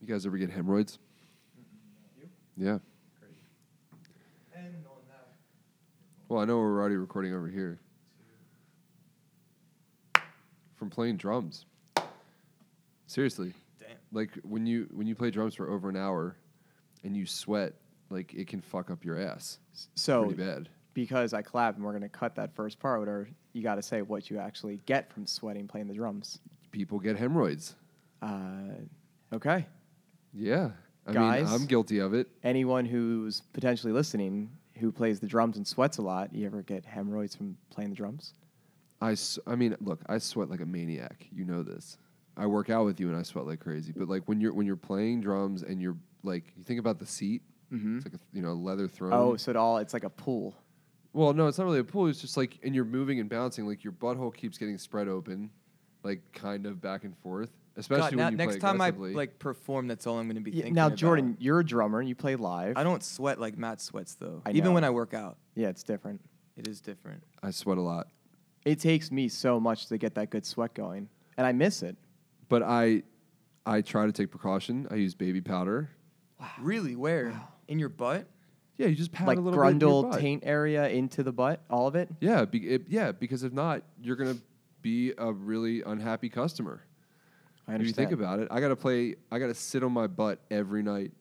You guys ever get hemorrhoids? Yeah. And on that, Well, I know we're already recording over here. From playing drums. Seriously. damn. Like when you when you play drums for over an hour and you sweat, like it can fuck up your ass. So Pretty bad. because I clapped and we're gonna cut that first part, or you got to say what you actually get from sweating playing the drums. People get hemorrhoids. Uh, okay. Yeah. I Guys? mean, I'm guilty of it. Anyone who's potentially listening who plays the drums and sweats a lot, you ever get hemorrhoids from playing the drums? I, s- I mean, look, I sweat like a maniac. You know this. I work out with you and I sweat like crazy. But like when you're when you're playing drums and you're like you think about the seat, Mm-hmm. it's like a you know leather throne. Oh, so it all it's like a pool. Well, no, it's not really a pool. It's just like, and you're moving and bouncing. Like your butthole keeps getting spread open, like kind of back and forth. Especially God, when now, you next play time I like perform, that's all I'm going to be Yeah, thinking now, about. Jordan, you're a drummer. And you play live. I don't sweat like Matt sweats though. I Even know. when I work out, Yeah, it's different. it is different. I sweat a lot, It takes me so much to get that good sweat going, and I miss it. but I, I try to take precaution. I use baby powder. Wow. Really? Where? In your butt? Yeah, you just pat like a little bit in your grundle butt. taint area into the butt, all of it. Yeah, be, it, yeah, because if not, you're gonna be a really unhappy customer. I If you think about it, I gotta play. I gotta sit on my butt every night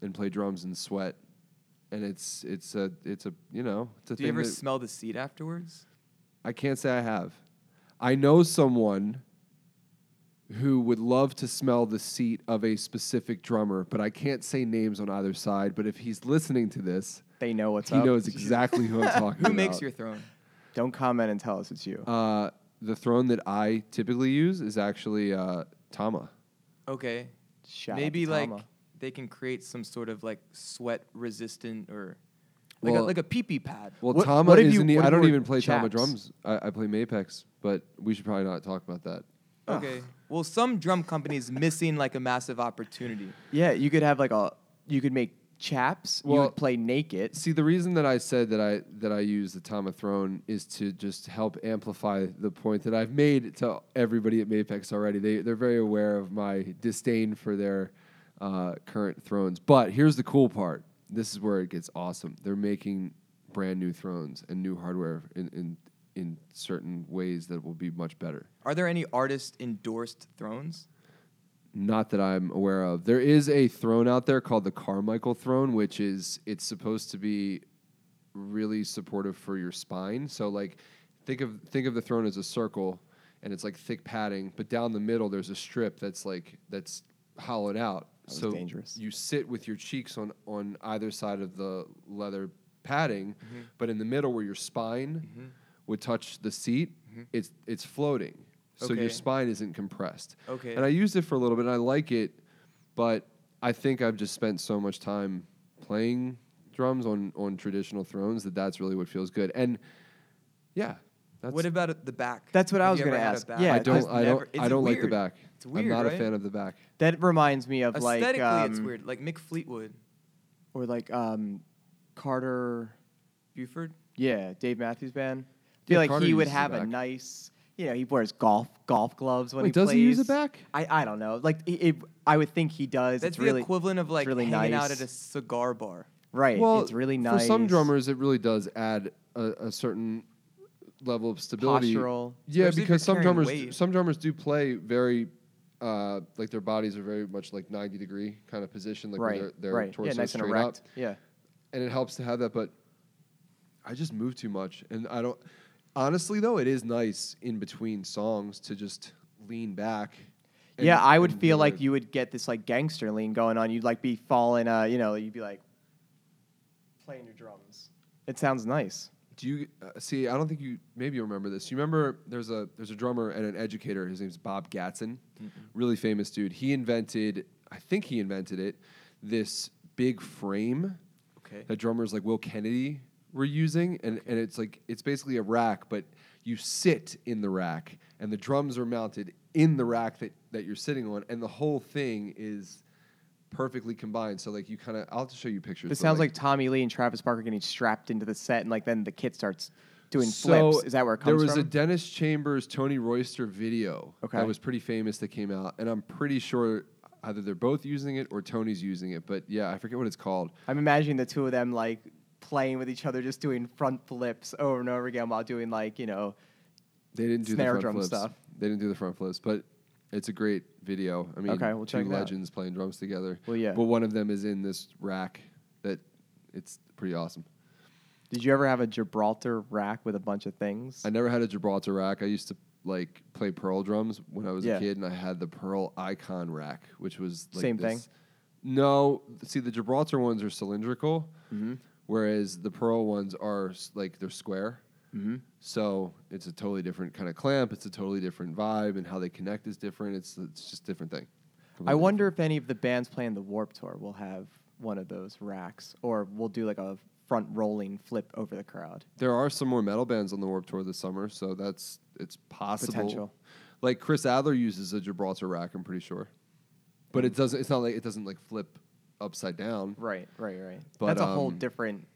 and play drums and sweat, and it's it's a it's a you know it's a Do you ever that smell the seat afterwards? I can't say I have. I know someone who would love to smell the seat of a specific drummer, but I can't say names on either side. But if he's listening to this, they know what's he up. knows exactly who I'm talking Who about. Who makes your throne? Don't comment and tell us it's you. Uh, the throne that I typically use is actually uh, Tama. Okay. Shout out Maybe to like Tama. they can create some sort of like sweat resistant or like Well- a, like a pee pee pad. Well, What- Tama what if you- isn't. e- what I if don't you even play Tama chaps? drums. I, I play Mapex, but we should probably not talk about that. Okay. Well, some drum companies missing like a massive opportunity. yeah, you could have like a you could make chaps. you Well- would play naked. See, the reason that I said that I that I use the Tama throne is to just help amplify the point that I've made to everybody at Mapex already. They they're very aware of my disdain for their uh, current thrones. But here's the cool part. This is where it gets awesome. They're making brand new thrones and new hardware in in, in certain ways that will be much better. Are there any artist endorsed thrones? Not that I'm aware of. There is a throne out there called the Carmichael throne, which is it's supposed to be really supportive for your spine. So like think of think of the throne as a circle and it's like thick padding, but down the middle there's a strip that's like that's hollowed out. That so dangerous. you sit with your cheeks on on either side of the leather padding, mm-hmm. but in the middle where your spine mm-hmm. would touch the seat, mm-hmm. it's it's floating. So Okay. your spine isn't compressed. Okay. And I used it for a little bit and I like it, but I think I've just spent so much time playing drums on on traditional thrones that that's really what feels good. And yeah, that's what about at the back? That's what I Have was you ever gonna had a ask. back? Yeah, I don't I've I don't is I it don't like the weird? back. It's weird, I'm not right? a fan of the back. That reminds me of like Aesthetically, it's um, weird. Like Mick Fleetwood, or like um, Carter. Beauford. Yeah, Dave Matthews Band. I Yeah, feel like Carter he would uses a have a back. nice. You know, he wears golf golf gloves when Wait, he does plays. he use a back? I, I don't know. Like it, it- I would think he does. That's it's the really equivalent of like really hanging out nice. at a cigar bar. right. Well, it's really nice. For some drummers, it really does add a, a certain level of stability. Postural. Yeah, Especially if because some you're carrying drummers weight. some drummers do play very uh, like their bodies are very much like 90 degree kind of position, like right. where their, their right. torso Yeah, nice and straight erect. up, Yeah. and it helps to have that. But I just move too much, and I don't. Honestly, though, it is nice in between songs to just lean back. and- yeah, I would feel like you would get this like gangster lean going on. You'd like be falling. Uh, you know, you'd be like playing your drums. It sounds nice. Do you uh, see? I don't think you maybe you remember this. You remember there's a there's a drummer and an educator. His name's Bob Gatzen, really famous dude. He invented, I think he invented it, this big frame Okay. that drummers like Will Kennedy were using, and and it's like it's basically a rack, but you sit in the rack, and the drums are mounted in the rack that that you're sitting on, and the whole thing is perfectly combined. So like you kind of, I'll have to show you pictures. This sounds like Tommy Lee and Travis Barker getting strapped into the set, and like then the kid starts doing So flips. Is that where it comes from? There was from? a Dennis Chambers, Tony Royster video Okay. that was pretty famous that came out, and I'm pretty sure either they're both using it or Tony's using it. But yeah, I forget what it's called. I'm imagining the two of them like playing with each other, just doing front flips over and over again while doing like you know. They didn't do Snare the front drum flips. stuff. They didn't do the front flips, but it's a great video. I mean, Okay, we'll two check it out. legends playing drums together. Well, yeah. But one of them is in this rack that it's pretty awesome. Did you ever have a Gibraltar rack with a bunch of things? I never had a Gibraltar rack. I used to like play Pearl drums when I was Yeah. a kid, and I had the Pearl Icon rack, which was like Same this- thing? No, see the Gibraltar ones are cylindrical, Mm-hmm. Whereas the Pearl ones are s- like they're square. Mm-hmm. So it's a totally different kind of clamp. It's a totally different vibe, and how they connect is different. It's it's just a different thing. I Completely wonder if any of the bands playing the Warped Tour will have one of those racks, or we'll do like a front rolling flip over the crowd. There are some more metal bands on the Warped Tour this summer, so that's it's possible. Potential. Like Chris Adler uses a Gibraltar rack, I'm pretty sure, but it doesn't. It's not like it doesn't like flip upside down. Right, right, right. But, That's a whole um, different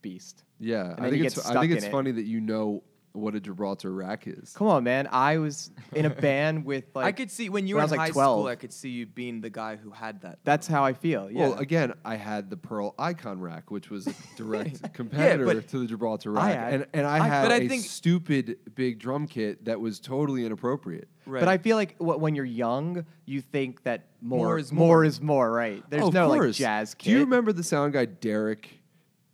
beast. Yeah, I think it's I think it's it. funny that you know what a Gibraltar rack is. Come on, man. I was in a band with like. I could see when you when were I in was, like, high 12. school, I could see you being the guy who had that. That's how I feel. Yeah. Well, again, I had the Pearl Icon rack, which was a direct competitor but to the Gibraltar I rack, had- and and I, I- had But I a think- stupid big drum kit that was totally inappropriate. Right. But I feel like wh- when you're young, you think that more, More is more more. is more, right? There's Oh, of no like course. jazz kit. Do you remember the sound guy Derek?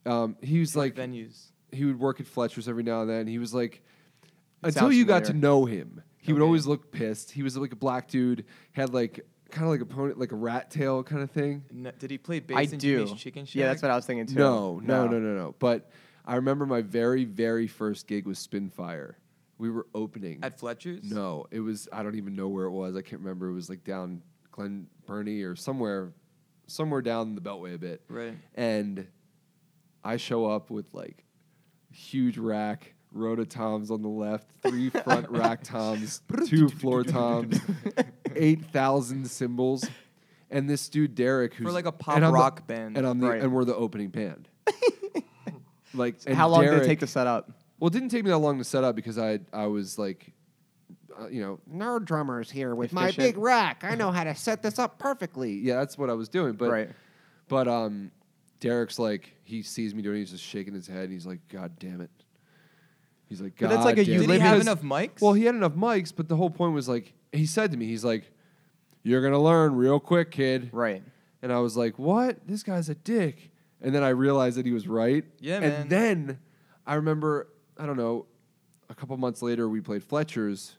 Um, he was like venues. He would work at Fletcher's every now and then. He was like, It until sounds you got to familiar. know him, he would Okay. always look pissed. He was like a black dude, had like kind of like a pony, like a rat tail kind of thing. N- did he play bass I in do. Jimmy's Chicken Shack? Yeah, that's what I was thinking too. No, no, no, no, no. But I remember my very, very first gig was Spinfire. We were opening. At Fletcher's? no, it was I don't even know where it was. I can't remember. It was like down Glen Burnie or somewhere, somewhere down the Beltway a bit. Right. And I show up with like huge rack, rototoms on the left, three front rack toms, two floor toms, eight thousand cymbals, and this dude Derek, who's for like a pop and I'm the- rock band. and I'm the Right. and we're the opening band. like, and How long did it take to set up? Well, it didn't take me that long to set up because I I was like, uh, you know, nerd drummers here with my big rack. I know how to set this up perfectly. Yeah, that's what I was doing. But right. but um, Derek's like he sees me doing. it, He's just shaking his head. and He's like, God damn it. He's like, God But that's like a damn you it." Did he have enough mics? Well, he had enough mics, but the whole point was like he said to me, he's like, "You're gonna learn real quick, kid." Right. And I was like, "What? This guy's a dick." And then I realized that he was right. Yeah, and man. then I remember, I don't know, a couple months later we played Fletcher's,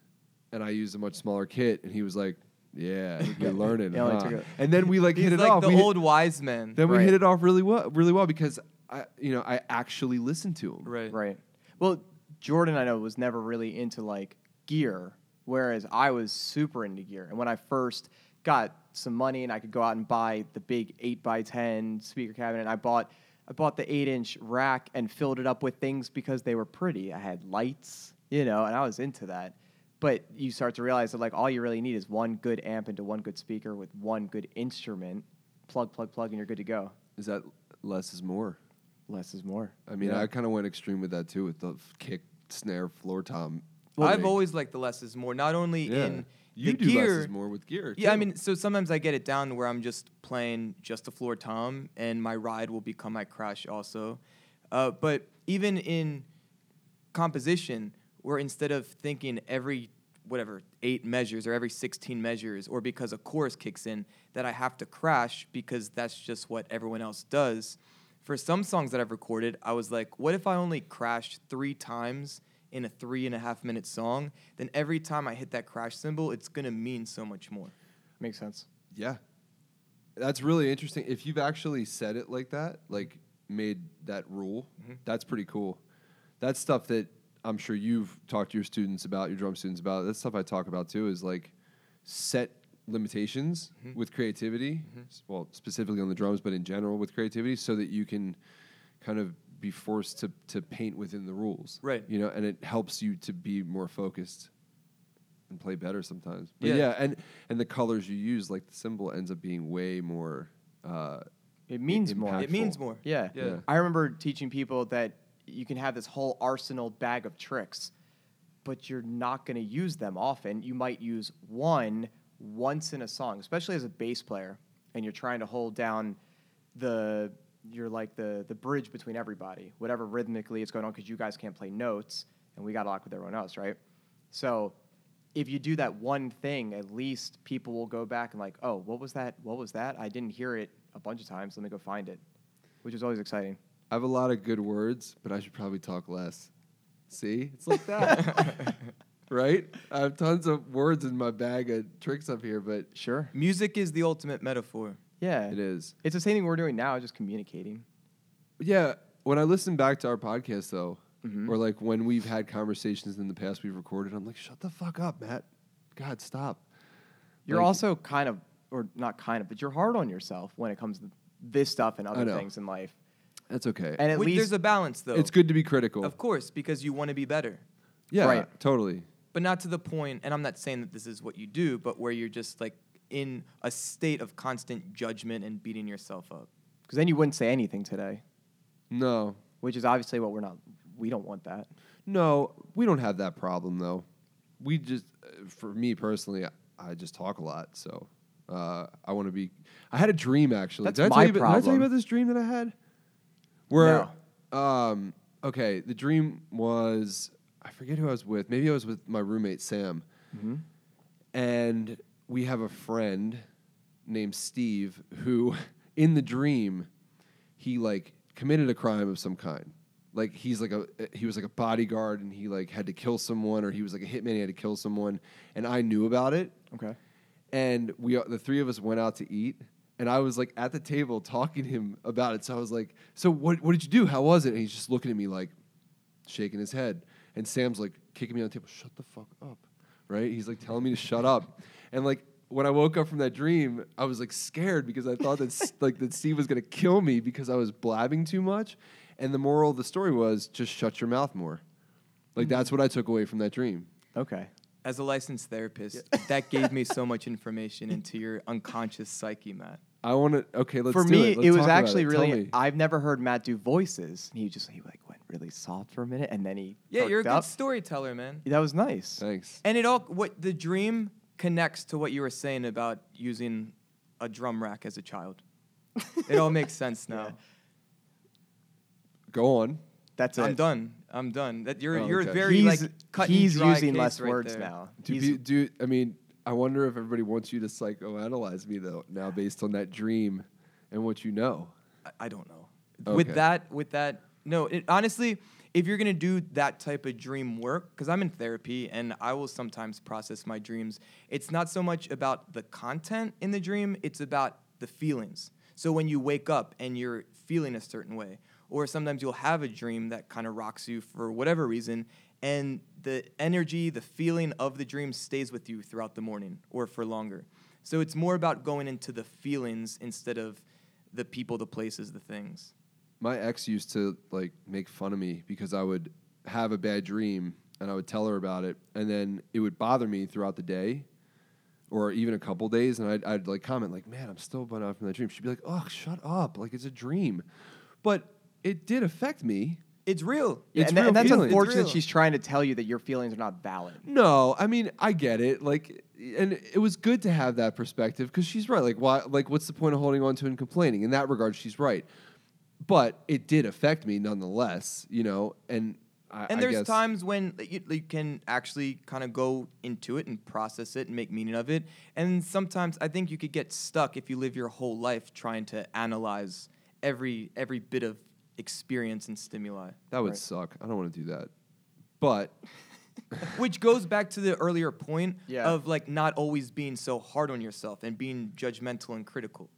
and I used a much smaller kit, and he was like, "Yeah, you're learning." He huh?" took it- And then we like He's hit it like off. the We hit- old wise man. then we Right. hit it off really well, really well because I, you know, I actually listened to him. right. Right. Well, Jordan, I know, was never really into like gear, whereas I was super into gear. And when I first got some money and I could go out and buy the big eight by ten speaker cabinet, I bought I bought the eight inch rack and filled it up with things because they were pretty. I had lights, you know, and I was into that. But you start to realize that like all you really need is one good amp into one good speaker with one good instrument. Plug, plug, plug, and you're good to go. Is that less is more? Less is more. I mean, Yeah. I kind of went extreme with that too, with the f- kick, snare, floor tom. I've always liked the less is more. Not only yeah. in you the do gear, less is more with gear. Yeah, I mean, so sometimes I get it down where I'm just playing just a floor tom, and my ride will become my crash also. Uh, but even in composition, where instead of thinking every whatever eight measures or every 16 measures, or because a chorus kicks in, that I have to crash because that's just what everyone else does. For some songs that I've recorded, I was like, what if I only crashed three times in a three and a half minute song? Then every time I hit that crash cymbal, it's gonna mean so much more. Makes sense. yeah, that's really interesting. If you've actually said it like that, like made that rule, Mm-hmm. that's pretty cool. That's stuff that I'm sure you've talked to your students about, your drum students about. That's stuff I talk about too. Is like set limitations Mm-hmm. with creativity. s- Well, specifically on the drums, but in general with creativity, so that you can kind of be forced to to paint within the rules. Right. You know, and it helps you to be more focused and play better sometimes. But Yeah. yeah, and and the colors you use, like the cymbal, ends up being way more. Uh, It means more. It means more. Yeah. Yeah. Yeah. I remember teaching people that you can have this whole arsenal bag of tricks, but you're not going to use them often. You might use one once in a song, especially as a bass player, and you're trying to hold down the you're like the the bridge between everybody, whatever rhythmically is going on, because you guys can't play notes, and we got to lock with everyone else, right? So if you do that one thing, at least people will go back and like, oh, what was that? What was that? I didn't hear it a bunch of times. Let me go find it, which is always exciting. I have a lot of good words, but I should probably talk less. See, it's like that, right? I have tons of words in my bag of tricks up here, but Sure. Music is the ultimate metaphor. Yeah. it is. It's the same thing we're doing now, just communicating. Yeah, when I listen back to our podcast though, Mhm. or like when we've had conversations in the past we've recorded, I'm like, shut the fuck up, Matt. God, stop. You're Like- also kind of, or not kind of, but you're hard on yourself when it comes to this stuff and other know. things in life. That's okay. And at Wait, least there's a balance though. it's good to be critical. Of course, because you want to be better. yeah, Right. totally. but not to the point and i'm not saying that this is what you do but where you're just like in a state of constant judgment and beating yourself up because then you wouldn't say anything today, No, which is obviously what we're not. We don't want that. no, we don't have that problem though. We just, uh, for me personally, I, I just talk a lot, so uh, I want to be. I had a dream actually. That's did I tell my you about, Did I tell you about this dream that I had? Where, um, okay, the dream was I forget who I was with. Maybe I was with my roommate Sam. Mm-hmm. and we have a friend named Steve who in the dream he like committed a crime of some kind like he's like a he was like a bodyguard and he like had to kill someone or he was like a hitman he had to kill someone and I knew about it Okay. and we the three of us went out to eat and I was like at the table talking to him about it. So I was like so what what did you do? How was it? And he's just looking at me like shaking his head. And Sam's like kicking me on the table shut the fuck up right? He's like telling me to shut up. And like when I woke up from that dream I was like scared because I thought that like that Steve was going to kill me because I was blabbing too much. And the moral of the story was just shut your mouth more. Like mm. that's what I took away from that dream. Okay. as a licensed therapist that gave me so much information into your unconscious psyche matt I want to. Okay, let's For do me, it. Let's it was talk actually it. Really. I've never heard Matt do voices. He just he like went really soft for a minute, and then he. yeah you're a good up. storyteller man That was nice. Thanks. and it all what the dream connects to what you were saying about using a drum rack as a child it all makes sense now Yeah. Go on. That's it. i'm done i'm done that you're Oh, you're okay. very he's like cut and he's dry using case less right words there. now. Do, He's- do I mean? I wonder if everybody wants you to psychoanalyze me though now, based on that dream and what you know. I- I don't know. Okay. With that, with that, no. It, honestly, if you're gonna do that type of dream work, because I'm in therapy and I will sometimes process my dreams. It's not so much about the content in the dream; it's about the feelings. So when you wake up and you're feeling a certain way, or sometimes you'll have a dream that kind of rocks you for whatever reason, and the energy, the feeling of the dream stays with you throughout the morning or for longer. So it's more about going into the feelings instead of the people, the places, the things. My ex used to like make fun of me because I would have a bad dream and I would tell her about it, and then it would bother me throughout the day, or even a couple days, and I'd, I'd like comment like, "Man, I'm still bugged out from that dream." She'd be like, "Oh, shut up! Like it's a dream," but it did affect me. It's real. Yeah, It's and, tha- real and that's feelings. It's unfortunate. real. She's trying to tell you that your feelings are not valid. No, I mean I get it. Like, and it was good to have that perspective because she's right. Like, why? Like, what's the point of holding on to and complaining? In that regard, she's right. But it did affect me nonetheless, you know. And I, And I there's guess, times when you, you can actually kind of go into it and process it and make meaning of it. And sometimes I think you could get stuck if you live your whole life trying to analyze every every bit of experience and stimuli. that would Right. suck. I don't want to do that. But Which goes back to the earlier point Yeah. of like not always being so hard on yourself and being judgmental and critical.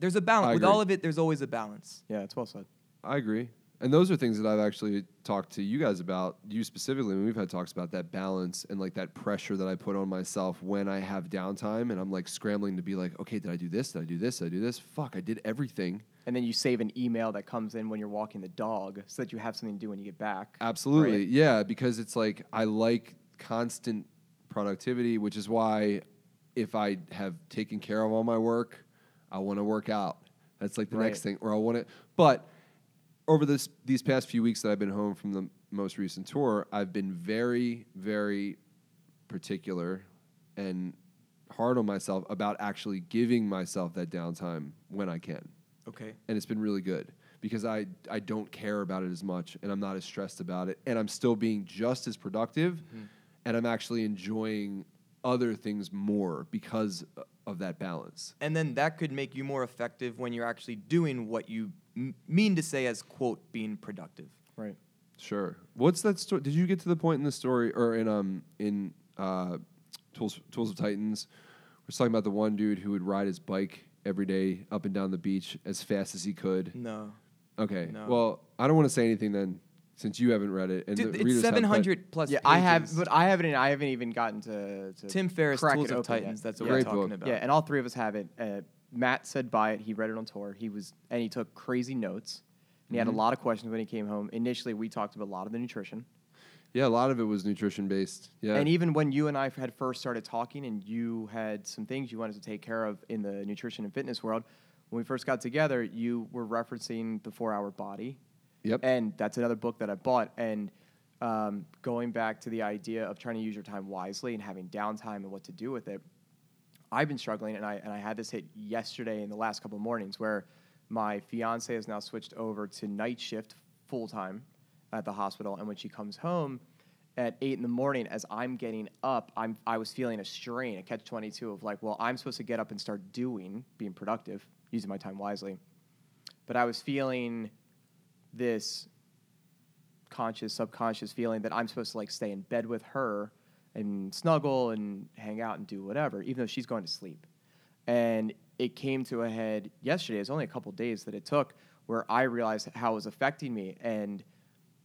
There's a balance. With all of it, there's always a balance. Yeah, it's well said. I agree. And those are things that I've actually talked to you guys about, you specifically, we've had talks about that balance and like that pressure that I put on myself when I have downtime and I'm like scrambling to be like, okay, did I do this? Did I do this? Did I do this? Fuck, I did everything. And then you save an email that comes in when you're walking the dog, so that you have something to do when you get back. Absolutely. Right? Yeah, because it's like I like constant productivity, which is why if I have taken care of all my work, I want to work out. That's like the next thing. Or I want to but over this these past few weeks that I've been home from the most recent tour, I've been very very particular and hard on myself about actually giving myself that downtime when I can. Okay. And it's been really good because I, I don't care about it as much and I'm not as stressed about it. And I'm still being just as productive mm-hmm. and I'm actually enjoying other things more because of that balance. And then that could make you more effective when you're actually doing what you m- mean to say as quote being productive. Right. Sure. What's that story? Did you get to the point in the story or in um in uh, Tools Tools of Titans? We're talking about the one dude who would ride his bike every day up and down the beach as fast as he could. No. Okay. No. Well, I don't want to say anything then, since you haven't read it and Dude, the it's readers have, but- 700 plus yeah, I have, but I haven't. I haven't even gotten to, to Tim Ferriss, Tools of open yet. Titans. That's what Great we're talking book. about. Yeah, and all three of us have it. Uh, Matt said buy it. He read it on tour. He was and he took crazy notes. And he had a Mhm. lot of questions when he came home. Initially, we talked about a lot of the nutrition. Yeah, a lot of it was nutrition based. Yeah. And even when you and I had first started talking, and you had some things you wanted to take care of in the nutrition and fitness world, when we first got together, you were referencing the Four Hour Body, yep. and that's another book that I bought. And um, going back to the idea of trying to use your time wisely and having downtime and what to do with it, I've been struggling, and I and I had this hit yesterday in the last couple of mornings where my fiance has now switched over to night shift full time at the hospital, and when she comes home at eight in the morning, as I'm getting up, I'm I was feeling a strain, a catch twenty two of like, well, I'm supposed to get up and start doing, being productive, using my time wisely, but I was feeling this conscious, subconscious feeling that I'm supposed to like stay in bed with her and snuggle and hang out and do whatever, even though she's going to sleep. And it came to a head yesterday. It's only a couple days that it took where I realized how it was affecting me. And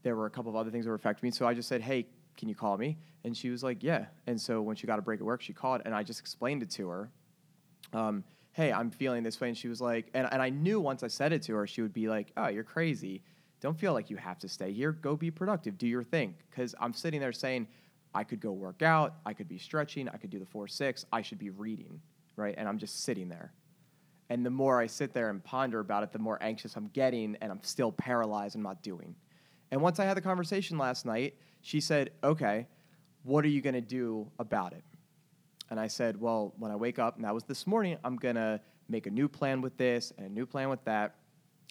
there were a couple of other things that were affecting me. So I just said, Hey, can you call me? And she was like, Yeah. And so when she got a break at work, she called and I just explained it to her. Um, hey, I'm feeling this way. And she was like, and, and I knew once I said it to her, she would be like, oh, you're crazy. Don't feel like you have to stay here. Go be productive. Do your thing. Because I'm sitting there saying, I could go work out. I could be stretching. I could do the four six. I should be reading, right? And I'm just sitting there. And the more I sit there and ponder about it, the more anxious I'm getting, and I'm still paralyzed and not doing. And once I had the conversation last night, she said, okay, what are you to do about it? And I said, well, when I wake up, and that was this morning, I'm to make a new plan with this and a new plan with that.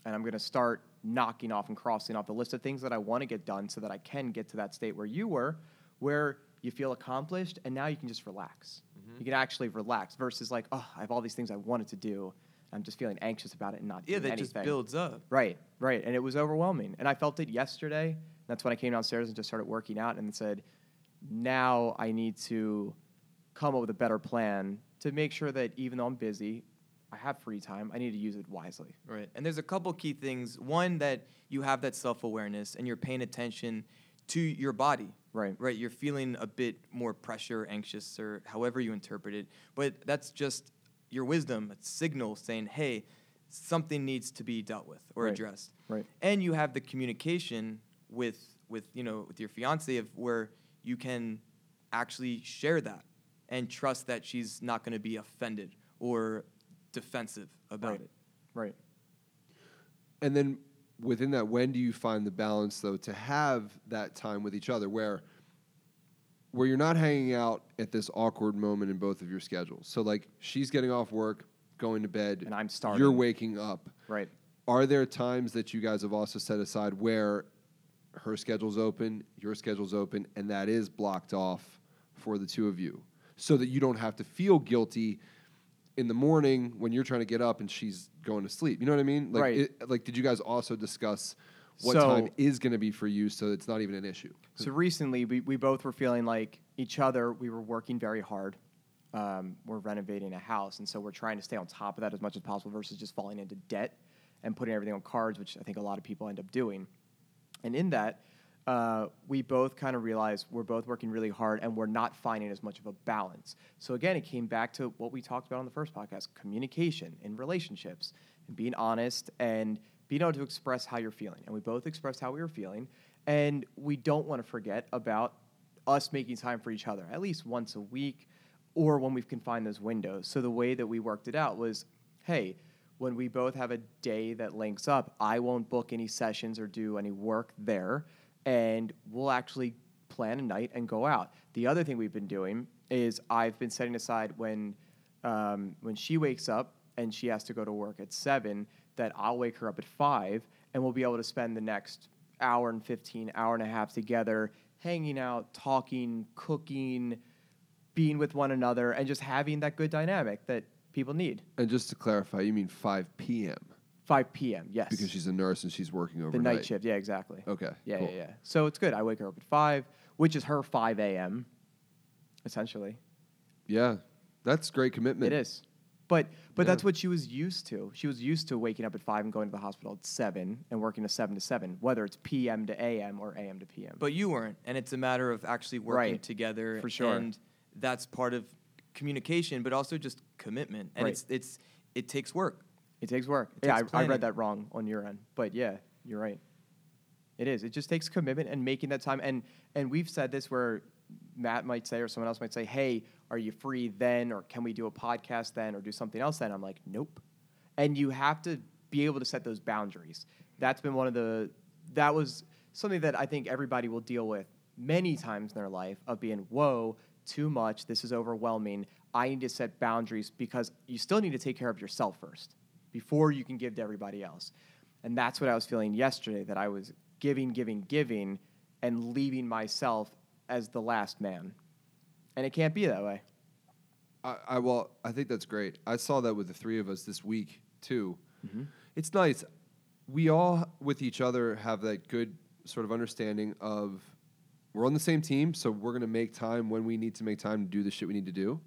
And I'm to start knocking off and crossing off the list of things that I want to get done so that I can get to that state where you were, where you feel accomplished and now you can just relax. Mm-hmm. You can actually relax versus like, oh, I have all these things I wanted to do. I'm just feeling anxious about it and not Yeah, doing that just builds up. Right, right. And it was overwhelming. And I felt it yesterday. That's when I came downstairs and just started working out and said, now I need to come up with a better plan to make sure that even though I'm busy, I have free time, I need to use it wisely. Right. And there's a couple key things. One, that you have that self awareness and you're paying attention to your body. Right. Right. You're feeling a bit more pressure, anxious, or however you interpret it. But that's just your wisdom, a signal saying, hey, something needs to be dealt with or Right. addressed. Right. And you have the communication with with you know with your fiance of where you can actually share that and trust that she's not going to be offended or defensive about Right. it. Right. And then within that, when do you find the balance though to have that time with each other where where you're not hanging out at this awkward moment in both of your schedules? So like she's getting off work, going to bed, And I'm starting. You're waking up. Right. Are there times that you guys have also set aside where her schedule's open, your schedule's open, and that is blocked off for the two of you, so that you don't have to feel guilty in the morning when you're trying to get up and she's going to sleep. You know what I mean? Like, Right. it- like, did you guys also discuss what So- time is going to be for you, so it's not even an issue? So recently, we, we both were feeling like each other, we were working very hard. Um, we're renovating a house, and so we're trying to stay on top of that as much as possible versus just falling into debt and putting everything on cards, which I think a lot of people end up doing. And in that, uh, we both kind of realized we're both working really hard and we're not finding as much of a balance. So again, it came back to what we talked about on the first podcast communication in relationships and being honest and being able to express how you're feeling. And we both expressed how we were feeling. And we don't want to forget about us making time for each other at least once a week or when we can find those windows. So the way that we worked it out was hey, when we both have a day that links up, I won't book any sessions or do any work there, and we'll actually plan a night and go out. The other thing we've been doing is I've been setting aside when um, when she wakes up and she has to go to work at seven, that I'll wake her up at five, and we'll be able to spend the next hour and fifteen, hour and a half together, hanging out, talking, cooking, being with one another, and just having that good dynamic that people need. And just to clarify, you mean 5 p.m. 5 p.m. Yes, because she's a nurse and she's working over the overnight. night shift. Yeah, exactly. Okay. Yeah, cool. yeah, yeah. So it's good. I wake her up at five, which is her five a.m. Essentially, Yeah, that's great commitment. it is. But but Yeah. that's what she was used to. She was used to waking up at five and going to the hospital at seven and working a seven to seven, whether it's p.m. to a.m. or a.m. to p.m. But you weren't, and it's a matter of actually working Right. together. For sure. And that's part of communication, but also just commitment. And Right. it's it's it takes work. It takes work. It yeah, I, takes I planning. read that wrong on your end, but yeah, you're right. It is. It just takes commitment and making that time. And and we've said this where Matt might say or someone else might say, "Hey, are you free then, or can we do a podcast then, or do something else then?" I'm like, "Nope." And you have to be able to set those boundaries. That's been one of the. That was something that I think everybody will deal with many times in their life of being, "Whoa, too much. This is overwhelming. I need to set boundaries because you still need to take care of yourself first before you can give to everybody else. And that's what I was feeling yesterday that I was giving, giving, giving, and leaving myself as the last man. And it can't be that way. I, I well, I think that's great. I saw that with the three of us this week too. Mm-hmm. It's nice. We all with each other have that good sort of understanding of we're on the same team, so we're gonna make time when we need to make time to do the shit we need to do.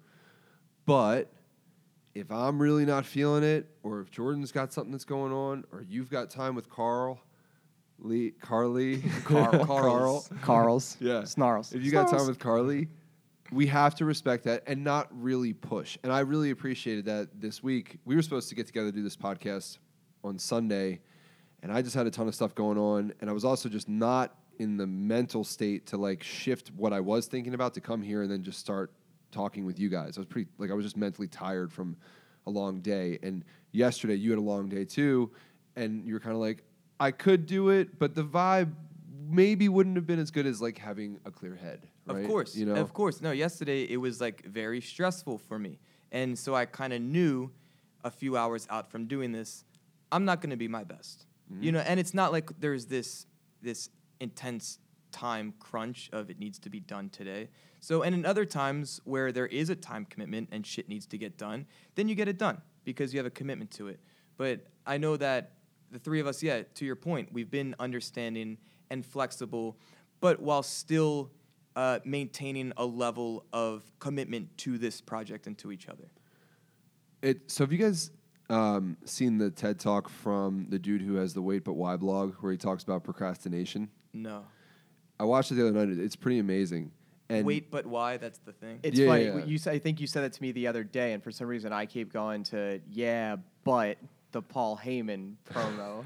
But if I'm really not feeling it, or if Jordan's got something that's going on, or you've got time with Carl, Lee, Carly, Carl. Carl, Carl's. yeah. Snarls. If you got time with Carly, we have to respect that and not really push. And I really appreciated that this week. We were supposed to get together to do this podcast on Sunday, and I just had a ton of stuff going on. And I was also just not in the mental state to like shift what I was thinking about to come here and then just start talking with you guys. I was pretty like I was just mentally tired from a long day. And yesterday you had a long day too, and you were kind of like, I could do it, but the vibe maybe wouldn't have been as good as like having a clear head. Of course. you know. Of course. No, yesterday it was like very stressful for me. And so I kind of knew a few hours out from doing this, I'm not going to be my best. Mm-hmm. You know, and it's not like there's this this intense time crunch of it needs to be done today. So, and in other times where there is a time commitment and shit needs to get done, then you get it done because you have a commitment to it. But I know that the three of us, yeah, to your point, we've been understanding and flexible, but while still uh, maintaining a level of commitment to this project and to each other. It, so have you guys um, seen the TED talk from the dude who has the Wait But Why blog where he talks about procrastination? No. I watched it the other night. It's pretty amazing. And Wait, but why? That's the thing. It's Yeah, funny. yeah, yeah. You said, I think you said that to me the other day, and for some reason I keep going to yeah, but the Paul Heyman promo,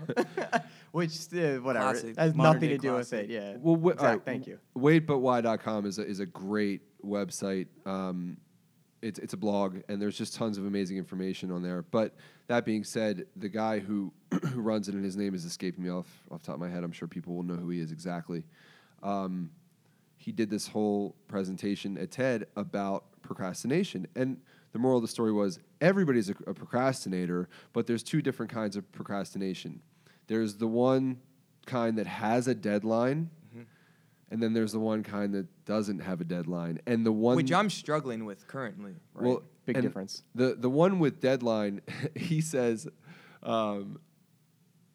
which uh, whatever Classic. has Modern nothing day to do with it. Yeah. Well, wh- Zach, all right, thank you. Waitbutwhy.com is a, is a great website. Um, it's, it's a blog, and there's just tons of amazing information on there. But that being said, the guy who, who runs it, and his name is escaping me off, off the top of my head, I'm sure people will know who he is exactly. Um, he did this whole presentation at TED about procrastination. And the moral of the story was everybody's a, a procrastinator, but there's two different kinds of procrastination. There's the one kind that has a deadline, Mm-hmm. and then there's the one kind that doesn't have a deadline. And the one Which I'm struggling with currently. Right. well, Big difference. The the one with deadline, he says, um,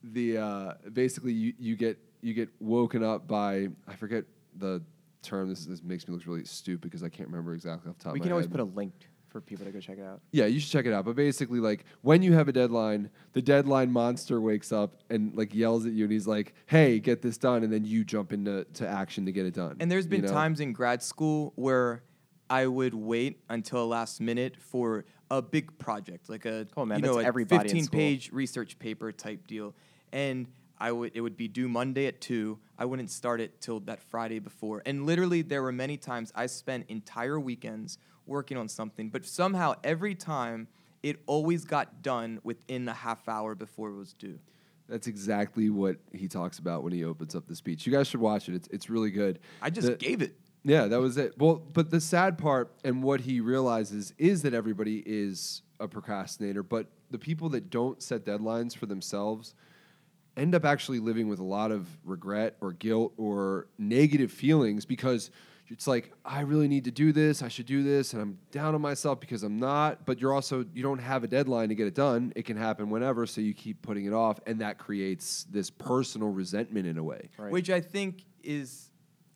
the uh, basically you, you get you get woken up by I forget the term. This, this makes me look really stupid because I can't remember exactly off the top We of my can always head. put a link for people to go check it out. Yeah, you should check it out. But basically, like when you have a deadline, the deadline monster wakes up and like yells at you, and he's like, "Hey, get this done!" And then you jump into to action to get it done. And there's been you know? times in grad school where I would wait until last minute for a big project, like a Oh, man, you know that's a everybody 15 page research paper type deal, and I would it would be due Monday at two. I wouldn't start it till that Friday before, and literally there were many times I spent entire weekends working on something, but somehow every time it always got done within a half hour before it was due. That's exactly what he talks about when he opens up the speech. You guys should watch it. It's it's really good. I just The- gave it. Yeah, that was it. Well, but the sad part and what he realizes is that everybody is a procrastinator, but the people that don't set deadlines for themselves end up actually living with a lot of regret or guilt or negative feelings because it's like I really need to do this, I should do this, and I'm down on myself because I'm not. But you're also you don't have a deadline to get it done. It can happen whenever, so you keep putting it off, and that creates this personal resentment in a way. Right. Which I think is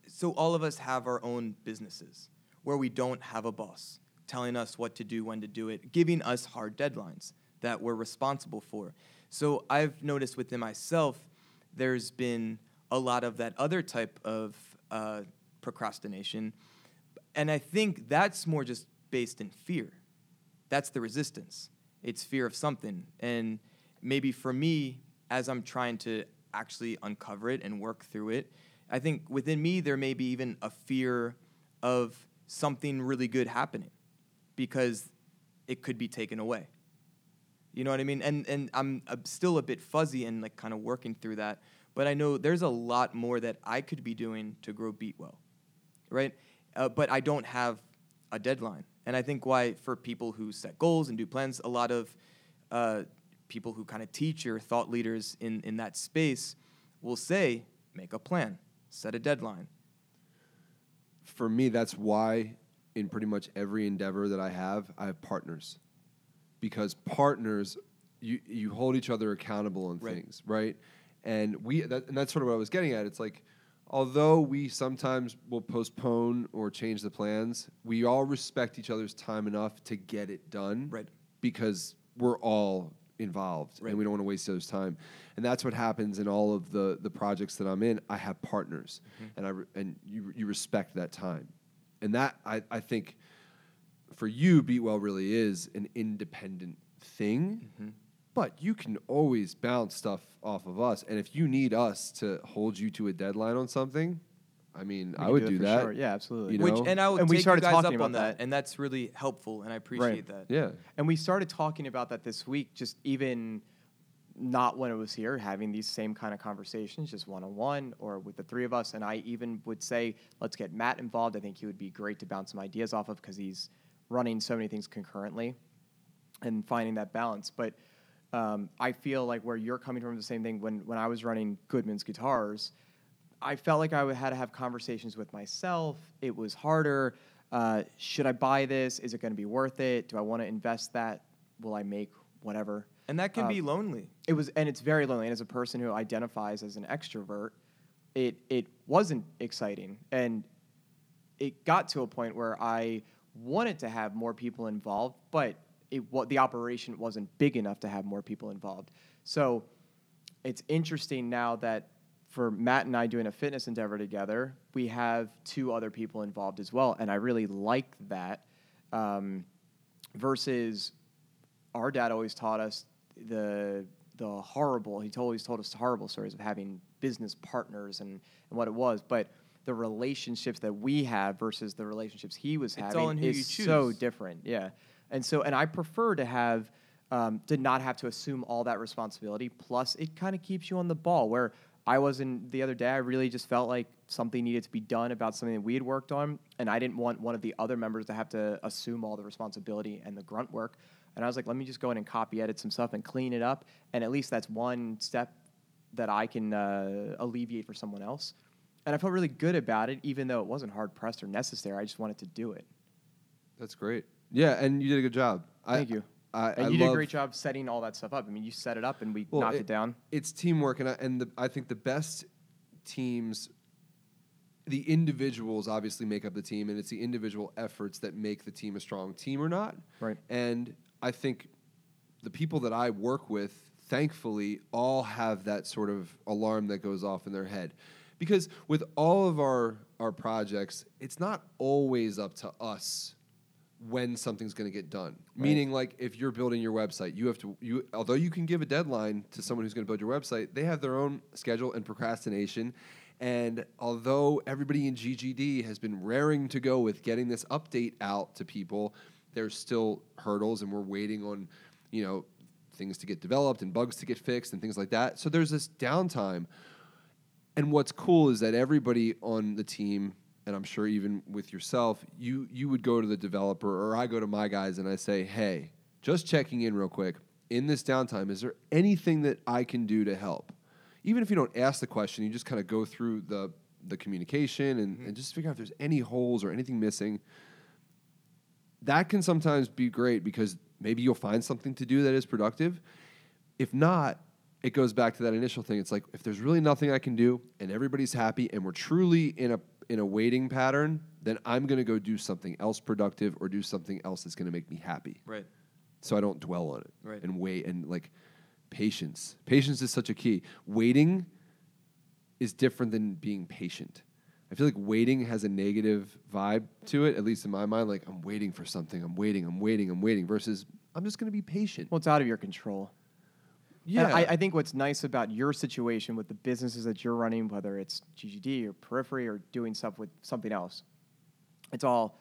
so all of us have our own businesses where we don't have a boss telling us what to do, when to do it, giving us hard deadlines that we're responsible for. So I've noticed within myself, there's been a lot of that other type of uh, procrastination. And I think that's more just based in fear. That's the resistance. It's fear of something. And maybe for me, as I'm trying to actually uncover it and work through it, I think within me, there may be even a fear of something really good happening because it could be taken away. You know what I mean? And and I'm, still a bit fuzzy and like kind of working through that. But I know there's a lot more that I could be doing to grow Beatwell, right? Uh, but I don't have a deadline. And I think why for people who set goals and do plans, a lot of uh, people who kind of teach or thought leaders in, in that space will say, make a plan, set a deadline. For me, that's why in pretty much every endeavor that I have, I have partners. Because partners, you, you hold each other accountable on Right. things, right? And we that, and that's sort of what I was getting at. It's like, although we sometimes will postpone or change the plans, we all respect each other's time enough to get it done, Right. Because we're all involved Right. and we don't want to waste each other's time. And that's what happens in all of the the projects that I'm in. I have partners, mm-hmm. and I re- and you you respect that time, and that I I think for you, Beatwell really is an independent thing. Mm-hmm. But you can always bounce stuff off of us, and if you need us to hold you to a deadline on something, I mean, We I would it do that. sure. Yeah, absolutely. You Which know? and I would And we started you guys talking up on about that, that. and that's really helpful, and I appreciate that. Yeah. And we started talking about that this week, just even not when it was here, having these same kind of conversations, just one on one or with the three of us. And I even would say, let's get Matt involved. I think he would be great to bounce some ideas off of because he's running so many things concurrently and finding that balance. But um, I feel like where you're coming from is the same thing. When, when I was running Goodman's Guitars, I felt like I had to have conversations with myself. It was harder. Uh, should I buy this? Is it going to be worth it? Do I want to invest that? Will I make whatever? And that can Uh, be lonely. It was, and it's very lonely. And as a person who identifies as an extrovert, it it wasn't exciting, and it got to a point where I wanted to have more people involved, but it what the operation wasn't big enough to have more people involved. So it's interesting now that for Matt and I doing a fitness endeavor together, we have two other people involved as well, and I really like that. Um, versus our dad always taught us the the horrible. He always told us horrible stories of having business partners and, and what it was, but the relationships that we have versus the relationships he was It's having all in who is so different. Yeah, and so and I prefer to have um, to not have to assume all that responsibility. Plus, it kind of keeps you on the ball. Where I was in the other day, I really just felt like something needed to be done about something that we had worked on, and I didn't want one of the other members to have to assume all the responsibility and the grunt work. And I was like, let me just go in and copy edit some stuff and clean it up, and at least that's one step that I can uh, alleviate for someone else. And I felt really good about it, even though it wasn't hard pressed or necessary. I just wanted to do it. That's great. Yeah, and you did a good job. Thank I, you. I, and I you did a great job setting all that stuff up. I mean, you set it up and we Well, knocked it, down. It's teamwork, and I, and the, I think the best teams, the individuals obviously make up the team, and it's the individual efforts that make the team a strong team or not. Right. And I think the people that I work with, thankfully, all have that sort of alarm that goes off in their head. Because with all of our, our projects, it's not always up to us when something's going to get done. Right. Meaning, like if you're building your website, you have to you although you can give a deadline to someone who's going to build your website, they have their own schedule and procrastination. And although everybody in GGD has been raring to go with getting this update out to people, there's still hurdles, and we're waiting on, you know, things to get developed and bugs to get fixed and things like that. So there's this downtime. And what's cool is that everybody on the team and I'm sure even with yourself, you you would go to the developer or I go to my guys and I say, "Hey, just checking in real quick. In this downtime, is there anything that I can do to help?" Even if you don't ask the question, you just kind of go through the the communication and, mm-hmm. and just figure out if there's any holes or anything missing. That can sometimes be great because maybe you'll find something to do that is productive. If not, it goes back to that initial thing. It's like if there's really nothing I can do and everybody's happy and we're truly in a in a waiting pattern, then I'm going to go do something else productive or do something else that's going to make me happy. Right. So I don't dwell on it Right. and wait and like patience. Patience is such a key. Waiting is different than being patient. I feel like waiting has a negative vibe to it, at least in my mind. Like I'm waiting for something, I'm waiting, I'm waiting, I'm waiting. Versus I'm just going to be patient. Well, it's out of your control. Yeah, I, I think what's nice about your situation with the businesses that you're running, whether it's GGD or Periphery or doing stuff with something else, it's all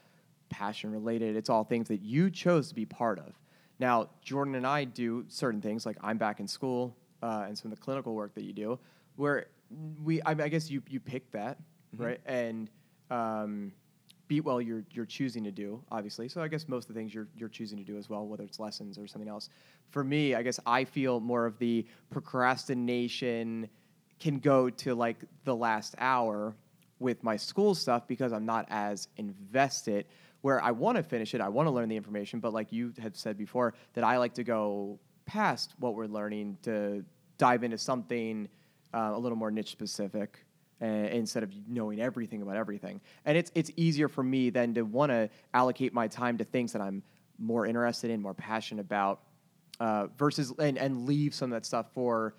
passion related. It's all things that you chose to be part of. Now, Jordan and I do certain things, like I'm back in school uh, and some of the clinical work that you do, where we, I, I guess you you picked that, right? And um, Beatwell, you're you're choosing to do, obviously. So I guess most of the things you're you're choosing to do as well, whether it's lessons or something else. For me, I guess I feel more of the procrastination can go to like the last hour with my school stuff because I'm not as invested. Where I want to finish it, I want to learn the information, but like you had said before, that I like to go past what we're learning to dive into something uh, a little more niche specific uh, instead of knowing everything about everything. And it's it's easier for me then to want to allocate my time to things that I'm more interested in, more passionate about, uh, versus and, and leave some of that stuff for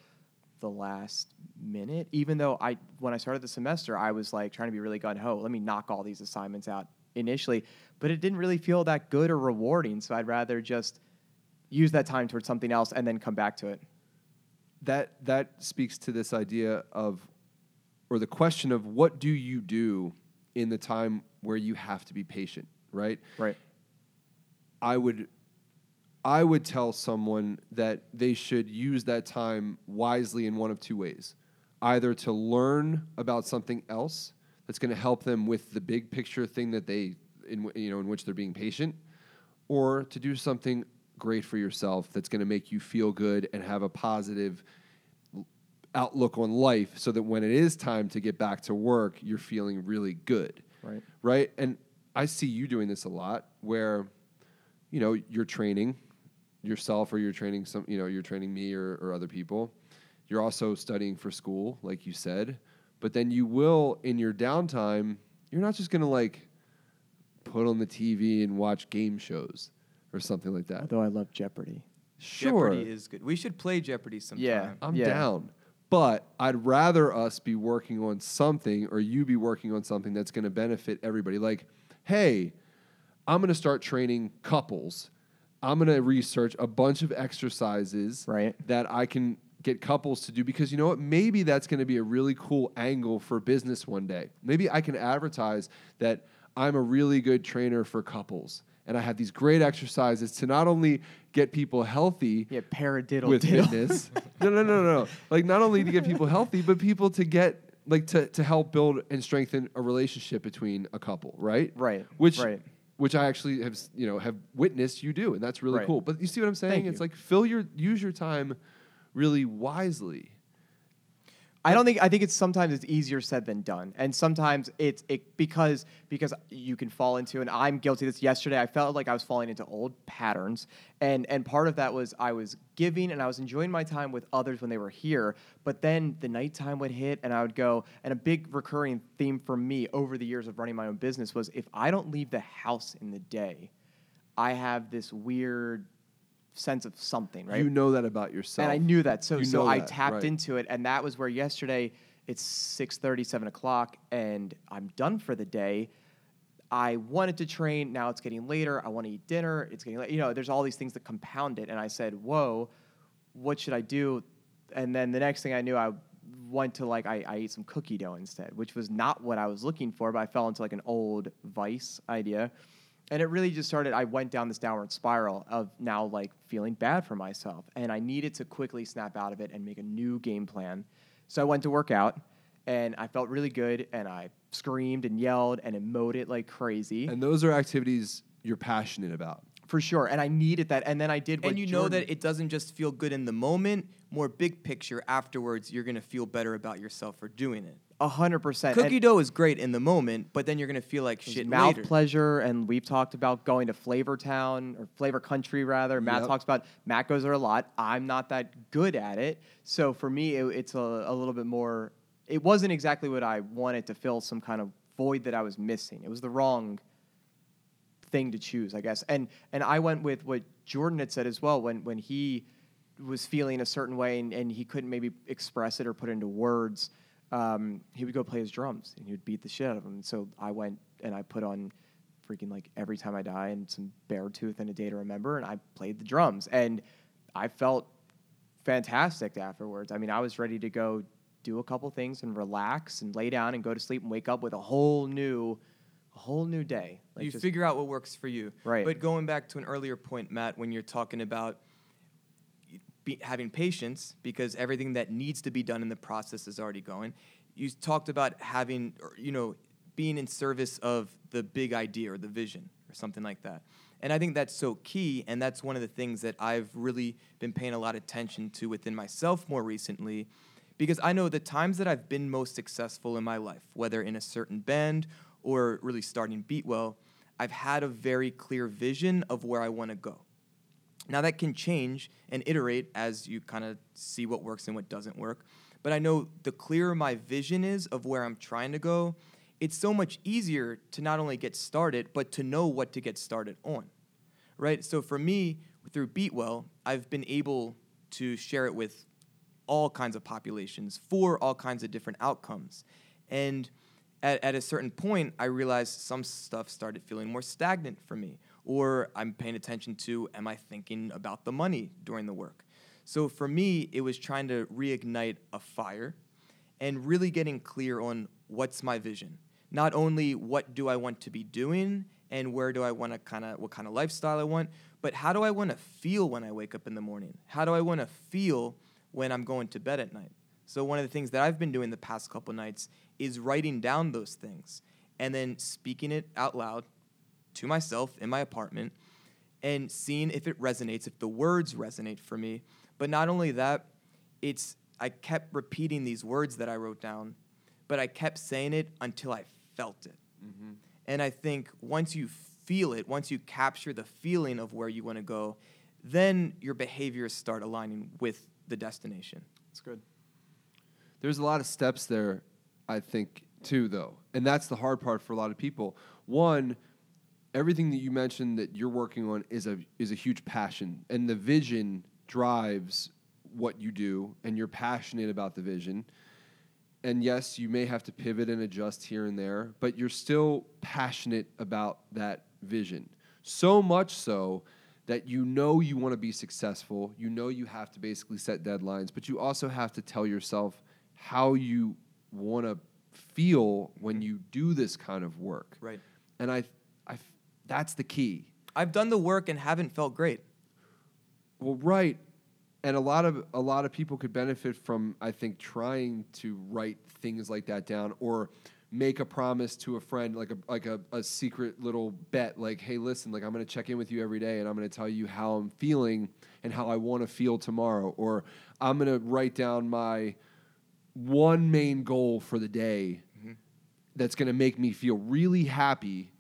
the last minute. Even though I when I started the semester, I was like trying to be really gun ho. Let me knock all these assignments out initially, but it didn't really feel that good or rewarding. So I'd rather just use that time towards something else and then come back to it. that that speaks to this idea of or the question of what do you do in the time where you have to be patient, right? Right. I would I would tell someone that they should use that time wisely in one of two ways. Either to learn about something else that's going to help them with the big picture thing that they in you know in which they're being patient or to do something great for yourself that's going to make you feel good and have a positive outlook on life so that when it is time to get back to work you're feeling really good Right. right and i see you doing this a lot where you know you're training yourself or you're training some you know you're training me or, or other people you're also studying for school like you said but then you will in your downtime you're not just going to like put on the tv and watch game shows or something like that Although I love Jeopardy. sure Jeopardy is good. We should play Jeopardy sometime. Yeah. I'm Yeah. down. But I'd rather us be working on something or you be working on something that's going to benefit everybody. Like, hey, I'm going to start training couples. I'm going to research a bunch of exercises Right. that I can get couples to do because you know what? Maybe that's going to be a really cool angle for business one day. Maybe I can advertise that I'm a really good trainer for couples and I have these great exercises to not only get people healthy, Yeah, paradiddle with diddle. fitness. no, no, no, no. Like not only to get people healthy, but people to get like to to help build and strengthen a relationship between a couple, right? Right, Which right. which I actually have you know have witnessed you do, and that's really Right. cool. But you see what I'm saying? Thank it's you. like fill your use your time really wisely. I don't think I think it's sometimes it's easier said than done, and sometimes it's it because because you can fall into and I'm guilty of this. Yesterday, I felt like I was falling into old patterns, and and part of that was I was giving and I was enjoying my time with others when they were here, but then the nighttime would hit and I would go. And a big recurring theme for me over the years of running my own business was if I don't leave the house in the day, I have this weird sense of something, right? You know that about yourself. And I knew that. So You so I that, tapped right. into it. And that was where yesterday it's 6 7 o'clock and I'm done for the day. I wanted to train. Now it's getting later. I want to eat dinner. It's getting late. You know, there's all these things that compound it. And I said, whoa, what should I do? And then the next thing I knew, I went to like, I, I ate some cookie dough instead, which was not what I was looking for, but I fell into like an old vice idea. And it really just started, I went down this downward spiral of now like feeling bad for myself. And I needed to quickly snap out of it and make a new game plan. So I went to work out and I felt really good and I screamed and yelled and emoted like crazy. And those are activities you're passionate about. for sure. And I needed that. And then I did what and you know Jordan- that it doesn't just feel good in the moment. More big picture afterwards, you're gonna feel better about yourself for doing it. A hundred percent. Cookie And- dough is great in the moment, but then you're gonna feel like shit mouth later. pleasure, and we've talked about going to Flavor Town or Flavor Country rather. Matt Yep. talks about Matt goes there a lot. I'm not that good at it, so for me, it, it's a, a little bit more. It wasn't exactly what I wanted to fill some kind of void that I was missing. It was the wrong thing to choose, I guess. And and I went with what Jordan had said as well when when he was feeling a certain way and, and he couldn't maybe express it or put it into words. Um, he would go play his drums and he would beat the shit out of them. And so I went and I put on freaking like every time I die and some Beartooth and a day to remember and I played the drums and I felt fantastic afterwards. I mean, I was ready to go do a couple things and relax and lay down and go to sleep and wake up with a whole new a whole new day. Like you just- figure out what works for you. Right. But going back to an earlier point, Matt, when you're talking about be, having patience because everything that needs to be done in the process is already going. You talked about having, you know, being in service of the big idea or the vision or something like that. And I think that's so key, and that's one of the things that I've really been paying a lot of attention to within myself more recently, because I know the times that I've been most successful in my life, whether in a certain band or really starting Beatwell, I've had a very clear vision of where I want to go. Now that can change and iterate as you kind of see what works and what doesn't work. But I know the clearer my vision is of where I'm trying to go, it's so much easier to not only get started, but to know what to get started on. Right? So for me, through Beatwell, I've been able to share it with all kinds of populations for all kinds of different outcomes. And at, at a certain point, I realized some stuff started feeling more stagnant for me, or I'm paying attention to, am I thinking about the money during the work? So for me, it was trying to reignite a fire and really getting clear on what's my vision. Not only what do I want to be doing and where do I want to kind of, what kind of lifestyle I want, but how do I want to feel when I wake up in the morning? How do I want to feel when I'm going to bed at night? So one of the things that I've been doing the past couple nights is writing down those things and then speaking it out loud to myself in my apartment and seeing if it resonates, if the words resonate for me. But not only that, it's I kept repeating these words that I wrote down, but I kept saying it until I felt it. Mm-hmm. And I think once you feel it, once you capture the feeling of where you want to go, then your behaviors start aligning with the destination. That's good. There's a lot of steps there, I think, too, though. And that's the hard part for a lot of people. One, everything that you mentioned that you're working on is a is a huge passion. And the vision drives what you do, and you're passionate about the vision. And yes, you may have to pivot and adjust here and there, but you're still passionate about that vision. So much so that you know you want to be successful. You know you have to basically set deadlines, but you also have to tell yourself how you want to feel when you do this kind of work. Right. And I, I, that's the key. I've done the work and haven't felt great. Well, right, and a lot of a lot of people could benefit from I think trying to write things like that down or make a promise to a friend like a like a, a secret little bet like hey listen like I'm going to check in with you every day and I'm going to tell you how I'm feeling and how I want to feel tomorrow or I'm going to write down my one main goal for the day mm-hmm. that's going to make me feel really happy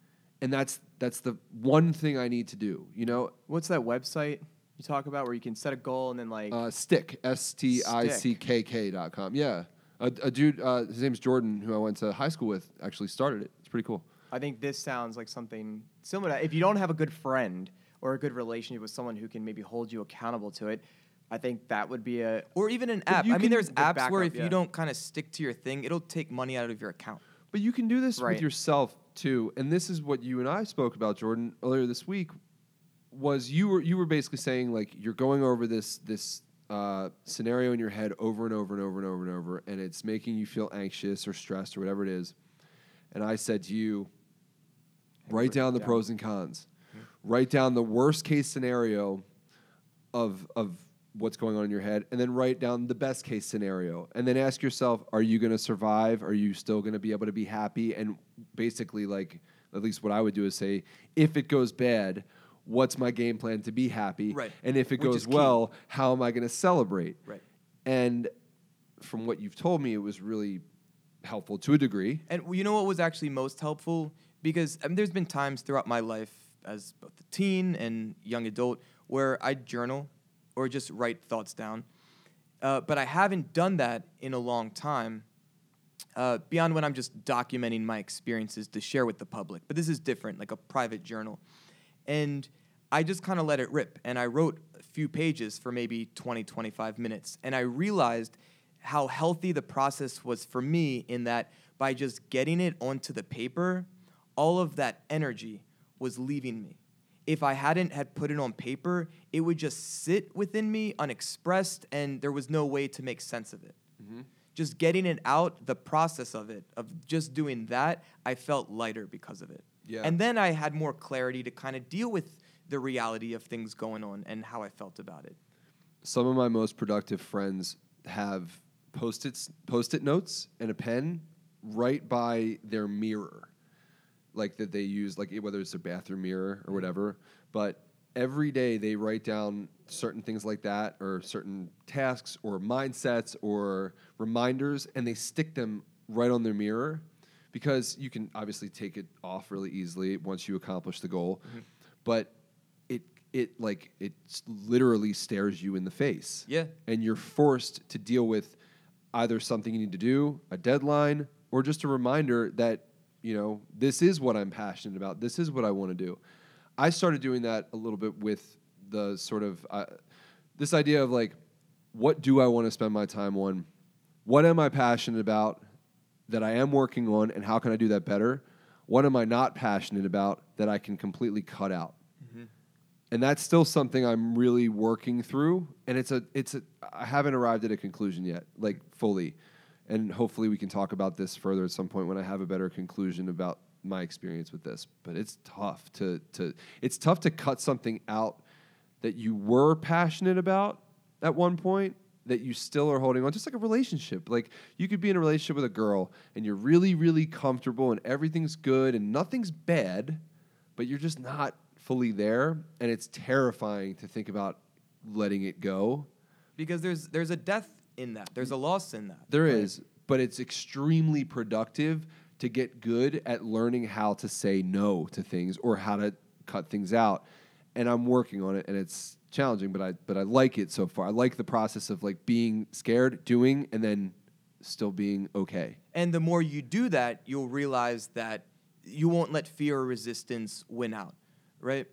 and that's that's the one thing I need to do you know What's that website you talk about where you can set a goal and then like Uh, Stick, S T I C K K dot com. Yeah. A, a dude, uh, his name's Jordan, who I went to high school with, actually started it. It's pretty cool. I think this sounds like something similar. to- If you don't have a good friend or a good relationship with someone who can maybe hold you accountable to it, I think that would be a Or even an app. you I mean, can- there's the apps where if yeah. you don't kind of stick to your thing, it'll take money out of your account. But you can do this Right. with yourself too. And this is what you and I spoke about, Jordan, earlier this week. Was you were you were basically saying like you're going over this this uh, scenario in your head over and over and over and over and over, and it's making you feel anxious or stressed or whatever it is. And I said to you, write down the down. pros and cons. Write down the worst case scenario of of what's going on in your head, and then write down the best case scenario, and then ask yourself, are you going to survive? Are you still going to be able to be happy? And basically, like at least what I would do is say, if it goes bad, what's my game plan to be happy? Right. And if it Which goes well, how am I going to celebrate? Right. And from what you've told me, it was really helpful to a degree. And you know what was actually most helpful? Because I mean, there's been times throughout my life as both a teen and young adult where I journal or just write thoughts down. Uh, but I haven't done that in a long time uh, beyond when I'm just documenting my experiences to share with the public. But this is different, like a private journal. And I just kind of let it rip. And I wrote a few pages for maybe 20, 25 minutes. And I realized how healthy the process was for me in that by just getting it onto the paper, all of that energy was leaving me. If I hadn't had put it on paper, it would just sit within me unexpressed and there was no way to make sense of it mm-hmm. just getting it out, the process of it, of just doing that, I felt lighter because of it. Yeah. And then I had more clarity to kind of deal with the reality of things going on and how I felt about it. Some of my most productive friends have post-its, post-it notes and a pen right by their mirror, like that they use, like whether it's their bathroom mirror or mm-hmm. whatever. But every day they write down certain things like that, or certain tasks, or mindsets, or reminders, and they stick them right on their mirror because you can obviously take it off really easily once you accomplish the goal. Mm-hmm. But it it like it literally stares you in the face Yeah. and you're forced to deal with either something you need to do, a deadline, or just a reminder that, you know, this is what I'm passionate about. This is what I want to do. I started doing that a little bit with the sort of uh, this idea of like, what do I want to spend my time on? What am I passionate about that I am working on, and how can I do that better? What am I not passionate about that I can completely cut out? and that's still something I'm really working through. And it's a, it's a, I haven't arrived at a conclusion yet, like fully. And hopefully we can talk about this further at some point when I have a better conclusion about my experience with this. But it's tough to, to, it's tough to cut something out that you were passionate about at one point that you still are holding on, just like a relationship. Like you could be in a relationship with a girl and you're really, really comfortable and everything's good and nothing's bad, but you're just not fully there. And it's terrifying to think about letting it go. Because there's there's a death in that. There's a loss in that. There is, but it's extremely productive to get good at learning how to say no to things or how to cut things out. And I'm working on it and it's challenging, but I but I like it so far. I like the process of like being scared, doing and then still being okay. And the more you do that, you'll realize that you won't let fear or resistance win out, right?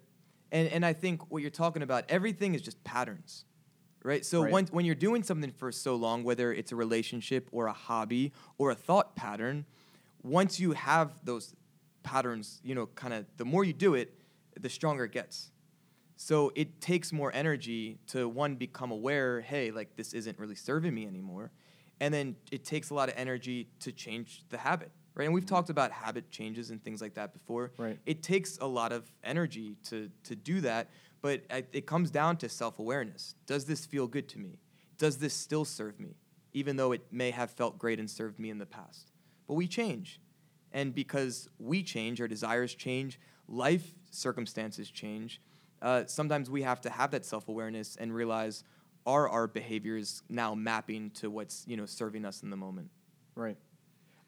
And and I think what you're talking about, everything is just patterns, right? So Right. when when you're doing something for so long, whether it's a relationship or a hobby or a thought pattern, once you have those patterns, you know, kind of the more you do it, the stronger it gets. So it takes more energy to one become aware, hey, like this isn't really serving me anymore. And then it takes a lot of energy to change the habit, right? And we've mm-hmm. talked about habit changes and things like that before. Right. It takes a lot of energy to to do that, but it comes down to self-awareness. Does this feel good to me? Does this still serve me, even though it may have felt great and served me in the past? But we change. And because we change, our desires change, life circumstances change, uh, sometimes we have to have that self awareness and realize are our behaviors now mapping to what's you know serving us in the moment. Right.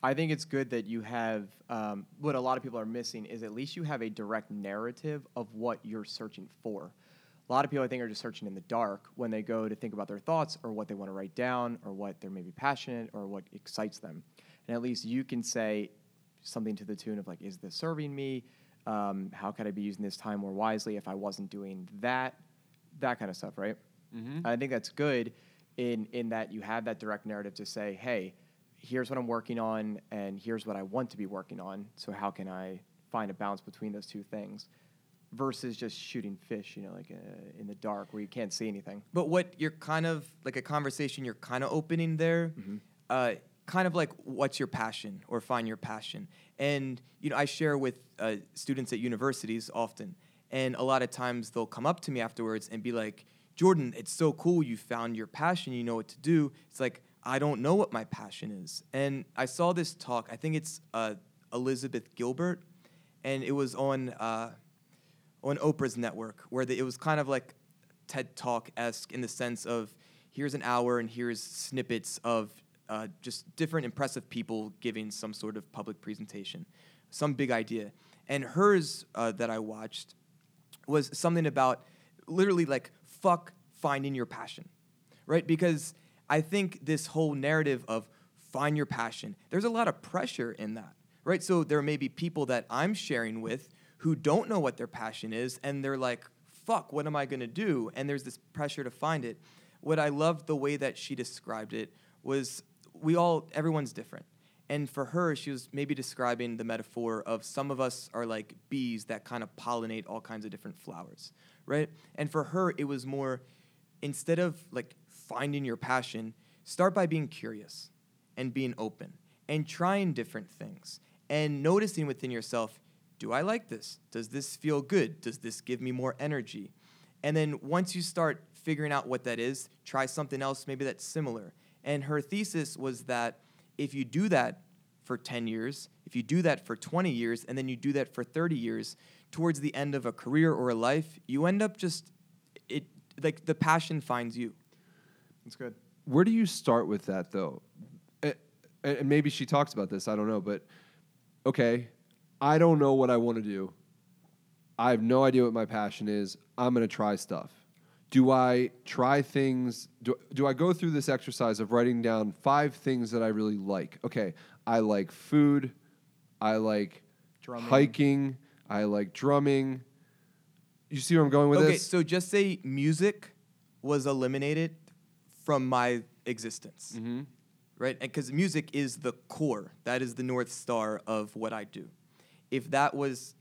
I think it's good that you have um, what a lot of people are missing is at least you have a direct narrative of what you're searching for. A lot of people, I think, are just searching in the dark when they go to think about their thoughts or what they want to write down or what they're maybe passionate or what excites them. And at least you can say something to the tune of like, "Is this serving me? Um, how could I be using this time more wisely if I wasn't doing that?" That kind of stuff, right? I think that's good in in that you have that direct narrative to say, "Hey, here's what I'm working on, and here's what I want to be working on. So how can I find a balance between those two things?" Versus just shooting fish, you know, like uh, in the dark where you can't see anything. But what you're kind of like a conversation you're kind of opening there, uh, kind of like what's your passion or find your passion. And you know, I share with uh, students at universities often, and a lot of times they'll come up to me afterwards and be like, Jordan, it's so cool. You found your passion. You know what to do. It's like, I don't know what my passion is. And I saw this talk, I think it's uh, Elizabeth Gilbert, and it was on, uh, on Oprah's network, where the, it was kind of like TED Talk esque in the sense of here's an hour and here's snippets of uh, just different impressive people giving some sort of public presentation, some big idea. And hers uh, that I watched was something about literally like fuck finding your passion, right? Because I think this whole narrative of find your passion, there's a lot of pressure in that, right? So there may be people that I'm sharing with who don't know what their passion is, and they're like, fuck, what am I gonna do? And there's this pressure to find it. What I loved the way that she described it was we all, everyone's different. And for her, she was maybe describing the metaphor of some of us are like bees that kind of pollinate all kinds of different flowers, right? And for her, it was more instead of like finding your passion, start by being curious and being open and trying different things and noticing within yourself do I like this? Does this feel good? Does this give me more energy? And then once you start figuring out what that is, try something else maybe that's similar. And her thesis was that if you do that for 10 years, if you do that for 20 years, and then you do that for 30 years, towards the end of a career or a life, you end up just, it like the passion finds you. That's good. Where do you start with that though? A- And maybe she talks about this, I don't know, but okay, I don't know what I want to do. I have no idea what my passion is. I'm going to try stuff. Do I try things? Do, do I go through this exercise of writing down five things that I really like? Okay, I like food. I like Drumming. hiking. I like drumming. You see where I'm going with okay, this? Okay, so just say music was eliminated from my existence, mm-hmm. right? And because music is the core, that is the north star of what I do. If that was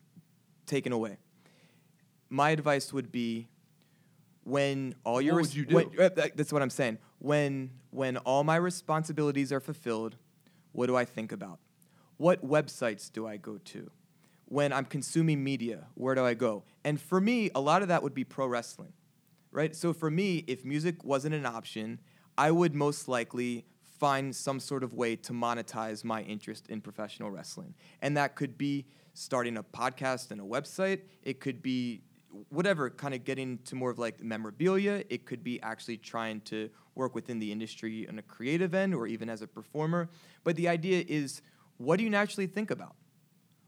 taken away, my advice would be when all your What res- you do? when- uh, that's what I'm saying. When when all my responsibilities are fulfilled, what do I think about? What websites do I go to? When I'm consuming media, where do I go? And for me, a lot of that would be pro wrestling, right? So for me, if music wasn't an option, I would most likely find some sort of way to monetize my interest in professional wrestling. And that could be starting a podcast and a website. It could be whatever, kind of getting to more of like memorabilia. It could be actually trying to work within the industry on a creative end or even as a performer. But the idea is what do you naturally think about?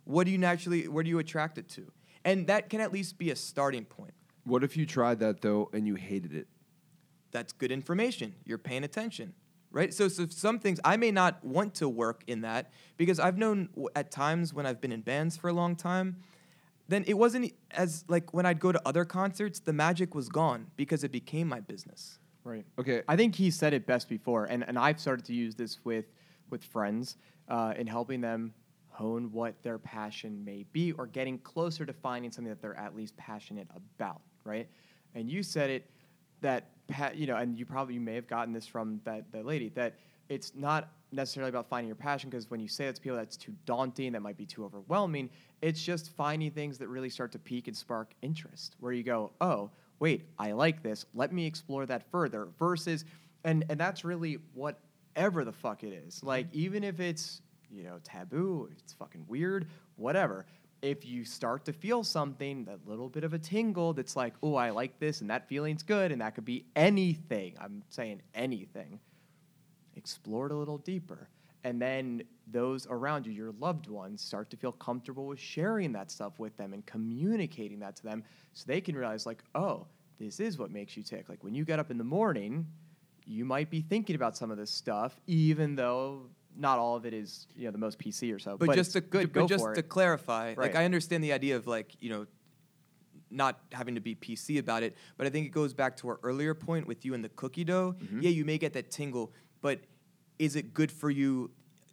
What do you naturally, where do you attract it to? And that can at least be a starting point. What if you tried that though and you hated it? That's good information. You're paying attention, right? So, so some things I may not want to work in that because I've known at times when I've been in bands for a long time, then it wasn't as like when I'd go to other concerts, the magic was gone because it became my business. Right. Okay. I think he said it best before, and, and I've started to use this with with friends uh, in helping them hone what their passion may be, or getting closer to finding something that they're at least passionate about. Right. And you said it that you know, and you probably you may have gotten this from that that lady that it's not necessarily about finding your passion because when you say that to people that's too daunting that might be too overwhelming. It's just finding things that really start to pique and spark interest where you go oh wait i like this. Let me explore that further versus and and that's really whatever the fuck it is. Mm-hmm. Like even if it's you know taboo it's fucking weird whatever if you start to feel something that little bit of a tingle that's like oh i like this and that feeling's good and that could be anything i'm saying anything explore it a little deeper. And then those around you, your loved ones, start to feel comfortable with sharing that stuff with them and communicating that to them so they can realize, like, oh, this is what makes you tick. Like when you get up in the morning, you might be thinking about some of this stuff, even though not all of it is, you know, the most PC or so. But, just it's to good. but just to it. clarify, like I understand the idea of like you know, not having to be PC about it, but I think it goes back to our earlier point with you and the cookie dough. Mm-hmm. Yeah, you may get that tingle, but is it good for you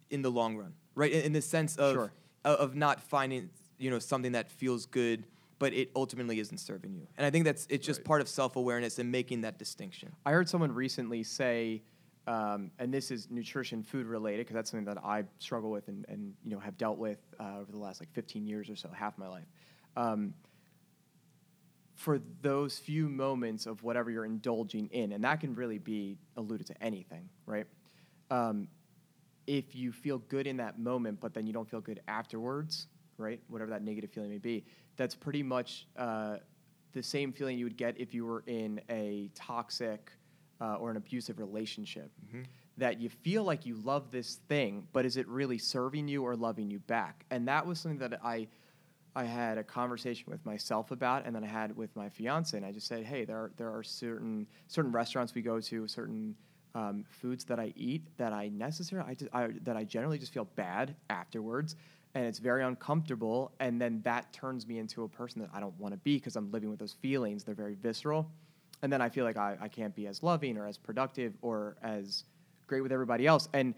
in the long run? Right, in, in the sense of Sure. of of not finding you know something that feels good. But it ultimately isn't serving you, and I think that's it's just Right. part of self awareness and making that distinction. I heard someone recently say, um, and this is nutrition food related because that's something that I struggle with and, and you know have dealt with uh, over the last like 15 years or so, half my life. Um, for those few moments of whatever you're indulging in, and that can really be alluded to anything, right? Um, if you feel good in that moment, but then you don't feel good afterwards, right? Whatever that negative feeling may be, that's pretty much uh, the same feeling you would get if you were in a toxic uh, or an abusive relationship. That you feel like you love this thing, but is it really serving you or loving you back? And that was something that I. I had a conversation with myself about, and then I had with my fiance, and I just said, "Hey, there are, there are certain certain restaurants we go to, certain um, foods that I eat that I necessarily I, just, I that I generally just feel bad afterwards, and it's very uncomfortable, and then that turns me into a person that I don't want to be because I'm living with those feelings. They're very visceral, and then I feel like I, I can't be as loving or as productive or as great with everybody else. And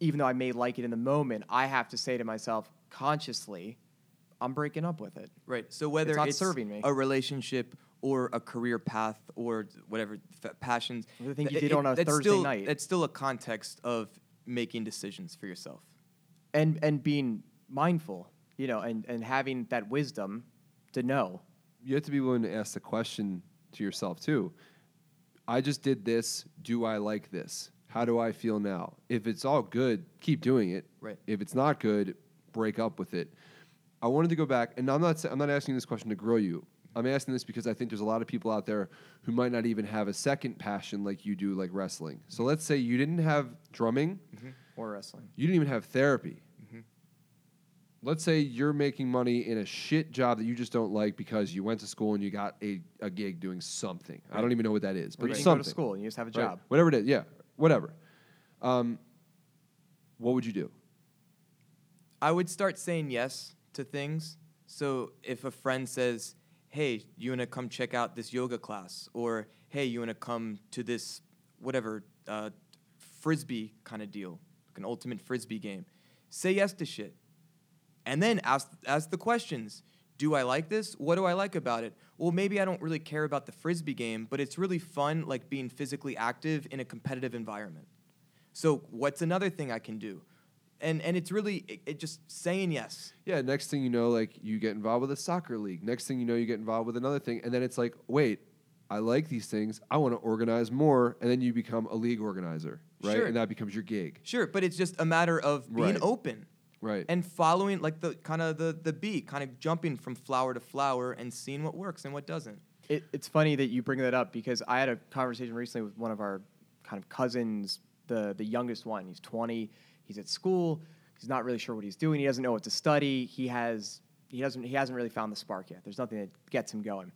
even though I may like it in the moment, I have to say to myself consciously, I'm breaking up with it. Right. So whether it's, not it's serving me. a relationship or a career path or whatever f- passions, the thing you th- did on a that's Thursday still, night. It's still a context of making decisions for yourself. and and being mindful, you know, and and having that wisdom to know. you have to be willing to ask the question to yourself too. I just did this. Do I like this? How do I feel now? If it's all good, keep doing it. Right. If it's not good, break up with it. I wanted to go back, and I'm not. I'm not asking this question to grow you. I'm asking this because I think there's a lot of people out there who might not even have a second passion like you do, like wrestling. So let's say you didn't have drumming, mm-hmm. Or wrestling. you didn't even have therapy. Let's say you're making money in a shit job that you just don't like because you went to school and you got a, a gig doing something. I don't even know what that is, Or but you didn't something. go to school and you just have a Right. job. Whatever it is, yeah, whatever. Um, what would you do? I would start saying yes to things. So if a friend says, "Hey, you want to come check out this yoga class?" or "Hey, you want to come to this whatever uh, frisbee kind of deal, like an ultimate frisbee game," say yes to shit, and then ask ask the questions. Do I like this? What do I like about it? Well, maybe I don't really care about the frisbee game, but it's really fun, like being physically active in a competitive environment. So what's another thing I can do? And and it's really it, it just saying yes. Yeah, next thing you know, like you get involved with a soccer league. Next thing you know, you get involved with another thing, and then it's like, wait, I like these things. I want to organize more, and then you become a league organizer, right? Sure. And that becomes your gig, Sure, but it's just a matter of being Right. open right? and following like the kind of the the bee, kind of jumping from flower to flower and seeing what works and what doesn't. It, it's funny that you bring that up because I had a conversation recently with one of our kind of cousins, the the youngest one. He's 20. He's at school. He's not really sure what he's doing. He doesn't know what to study. He has he doesn't he hasn't really found the spark yet. There's nothing that gets him going.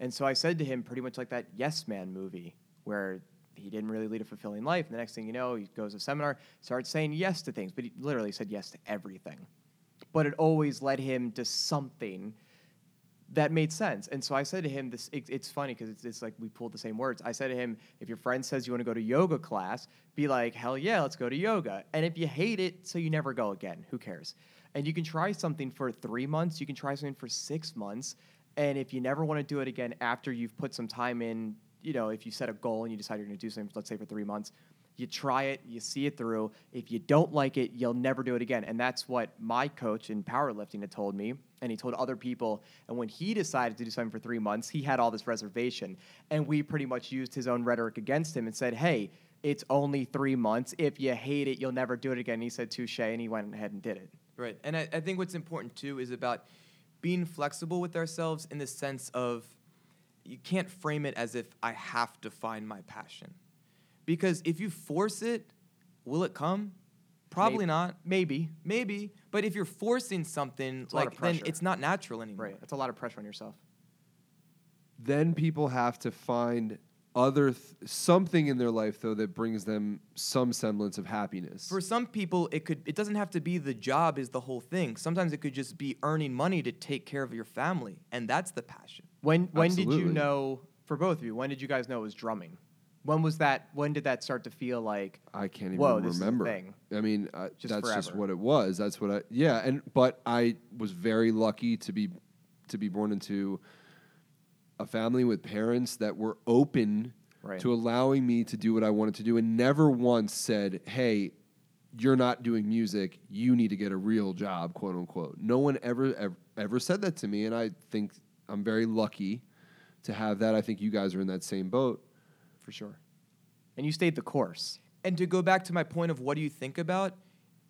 And so I said to him, pretty much like that Yes Man movie, where he didn't really lead a fulfilling life. And the next thing you know, he goes to a seminar, starts saying yes to things, but he literally said yes to everything. But it always led him to something that made sense. And so I said to him, this it, it's funny because it's, it's like we pulled the same words. I said to him, if your friend says you want to go to yoga class, be like, hell yeah, let's go to yoga. And if you hate it, so you never go again. Who cares? And you can try something for three months. You can try something for six months. And if you never want to do it again after you've put some time in, you know, if you set a goal and you decide you're going to do something, let's say for three months, you try it, you see it through. If you don't like it, you'll never do it again. And that's what my coach in powerlifting had told me. And he told other people. And when he decided to do something for three months, he had all this reservation. And we pretty much used his own rhetoric against him and said, hey, it's only three months. If you hate it, you'll never do it again. And he said, touche. And he went ahead and did it. Right. And I, I think what's important too is about being flexible with ourselves in the sense of you can't frame it as if I have to find my passion. Because if you force it, will it come? Probably Maybe. not. Maybe. Maybe. But if you're forcing something, a lot of like then it's not natural anymore. Right. That's a lot of pressure on yourself. then people have to find other th- something in their life though that brings them some semblance of happiness. For some people, it could it doesn't have to be the job is the whole thing. Sometimes it could just be earning money to take care of your family, and that's the passion. When when did you know for both of you? When did you guys know it was drumming? When was that? When did that start to feel like? I can't even Whoa, this is a remember. thing. I mean, uh, Just that's just what it was. That's what I yeah, and but I was very lucky to be to be born into a family with parents that were open Right. to allowing me to do what I wanted to do and never once said, "Hey, you're not doing music. You need to get a real job, quote unquote." No one ever ever, ever said that to me and I think I'm very lucky to have that. I think you guys are in that same boat. for sure. And you stayed the course. And to go back to my point of what do you think about,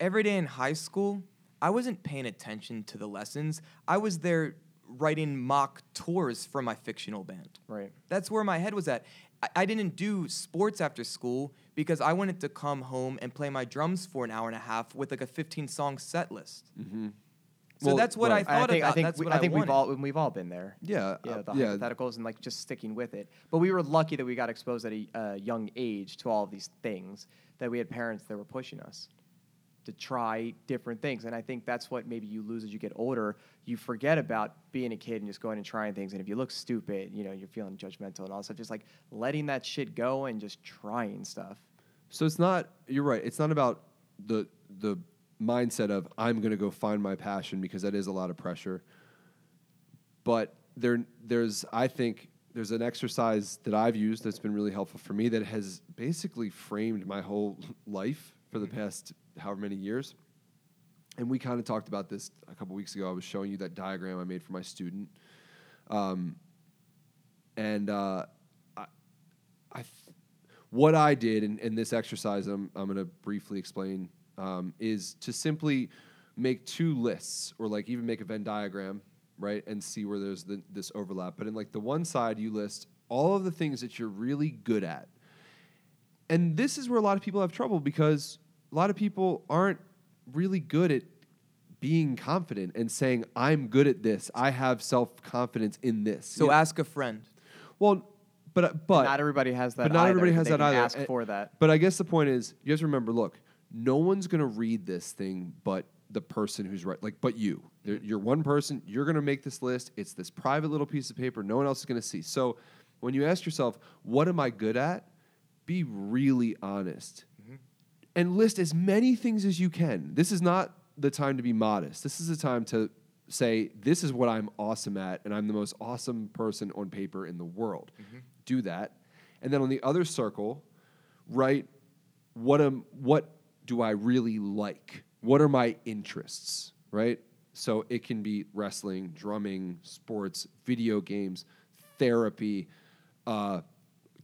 every day in high school, I wasn't paying attention to the lessons. I was there writing mock tours for my fictional band. Right. That's where my head was at. I, I didn't do sports after school because I wanted to come home and play my drums for an hour and a half with like a 15 song set list. Mm-hmm. So Well, that's what right. I thought I think, about. I think, that's we, what I I, we've all we've all been there. Yeah, Yeah, uh, the yeah. hypotheticals and like just sticking with it. But we were lucky that we got exposed at a uh, young age to all of these things. That we had parents that were pushing us to try different things, and I think that's what maybe you lose as you get older. You forget about being a kid and just going and trying things. And if you look stupid, you know, you're feeling judgmental and all that stuff. Just like letting that shit go and just trying stuff. So it's not. You're right. It's not about the the mindset of I'm going to go find my passion because that is a lot of pressure. But there, there's I think there's an exercise that I've used that's been really helpful for me that has basically framed my whole life for the past however many years. And we kind of talked about this a couple weeks ago. I was showing you that diagram I made for my student, um, and uh, I, I th- what I did in, in this exercise, I'm, I'm going to briefly explain, um, is to simply make two lists or like even make a Venn diagram, right? And see where there's the, this overlap. But in like the one side, you list all of the things that you're really good at. And this is where a lot of people have trouble because a lot of people aren't really good at being confident and saying, I'm good at this. I have self confidence in this. So You- ask a friend. well, but but not everybody has that. but not either, everybody has they that either. Ask And- for that. But I guess the point is, you have to remember. Look, no one's gonna read this thing, but the person who's right, like, but you. You're one person. You're gonna make this list. It's this private little piece of paper. No one else is gonna see. So when you ask yourself, what am I good at? Be really honest, mm-hmm. and list as many things as you can. This is not the time to be modest. This is the time to say, this is what I'm awesome at, and I'm the most awesome person on paper in the world. Mm-hmm. Do that. And then on the other circle, write what am what do I really like? What are my interests? Right? So it can be wrestling, drumming, sports, video games, therapy, uh,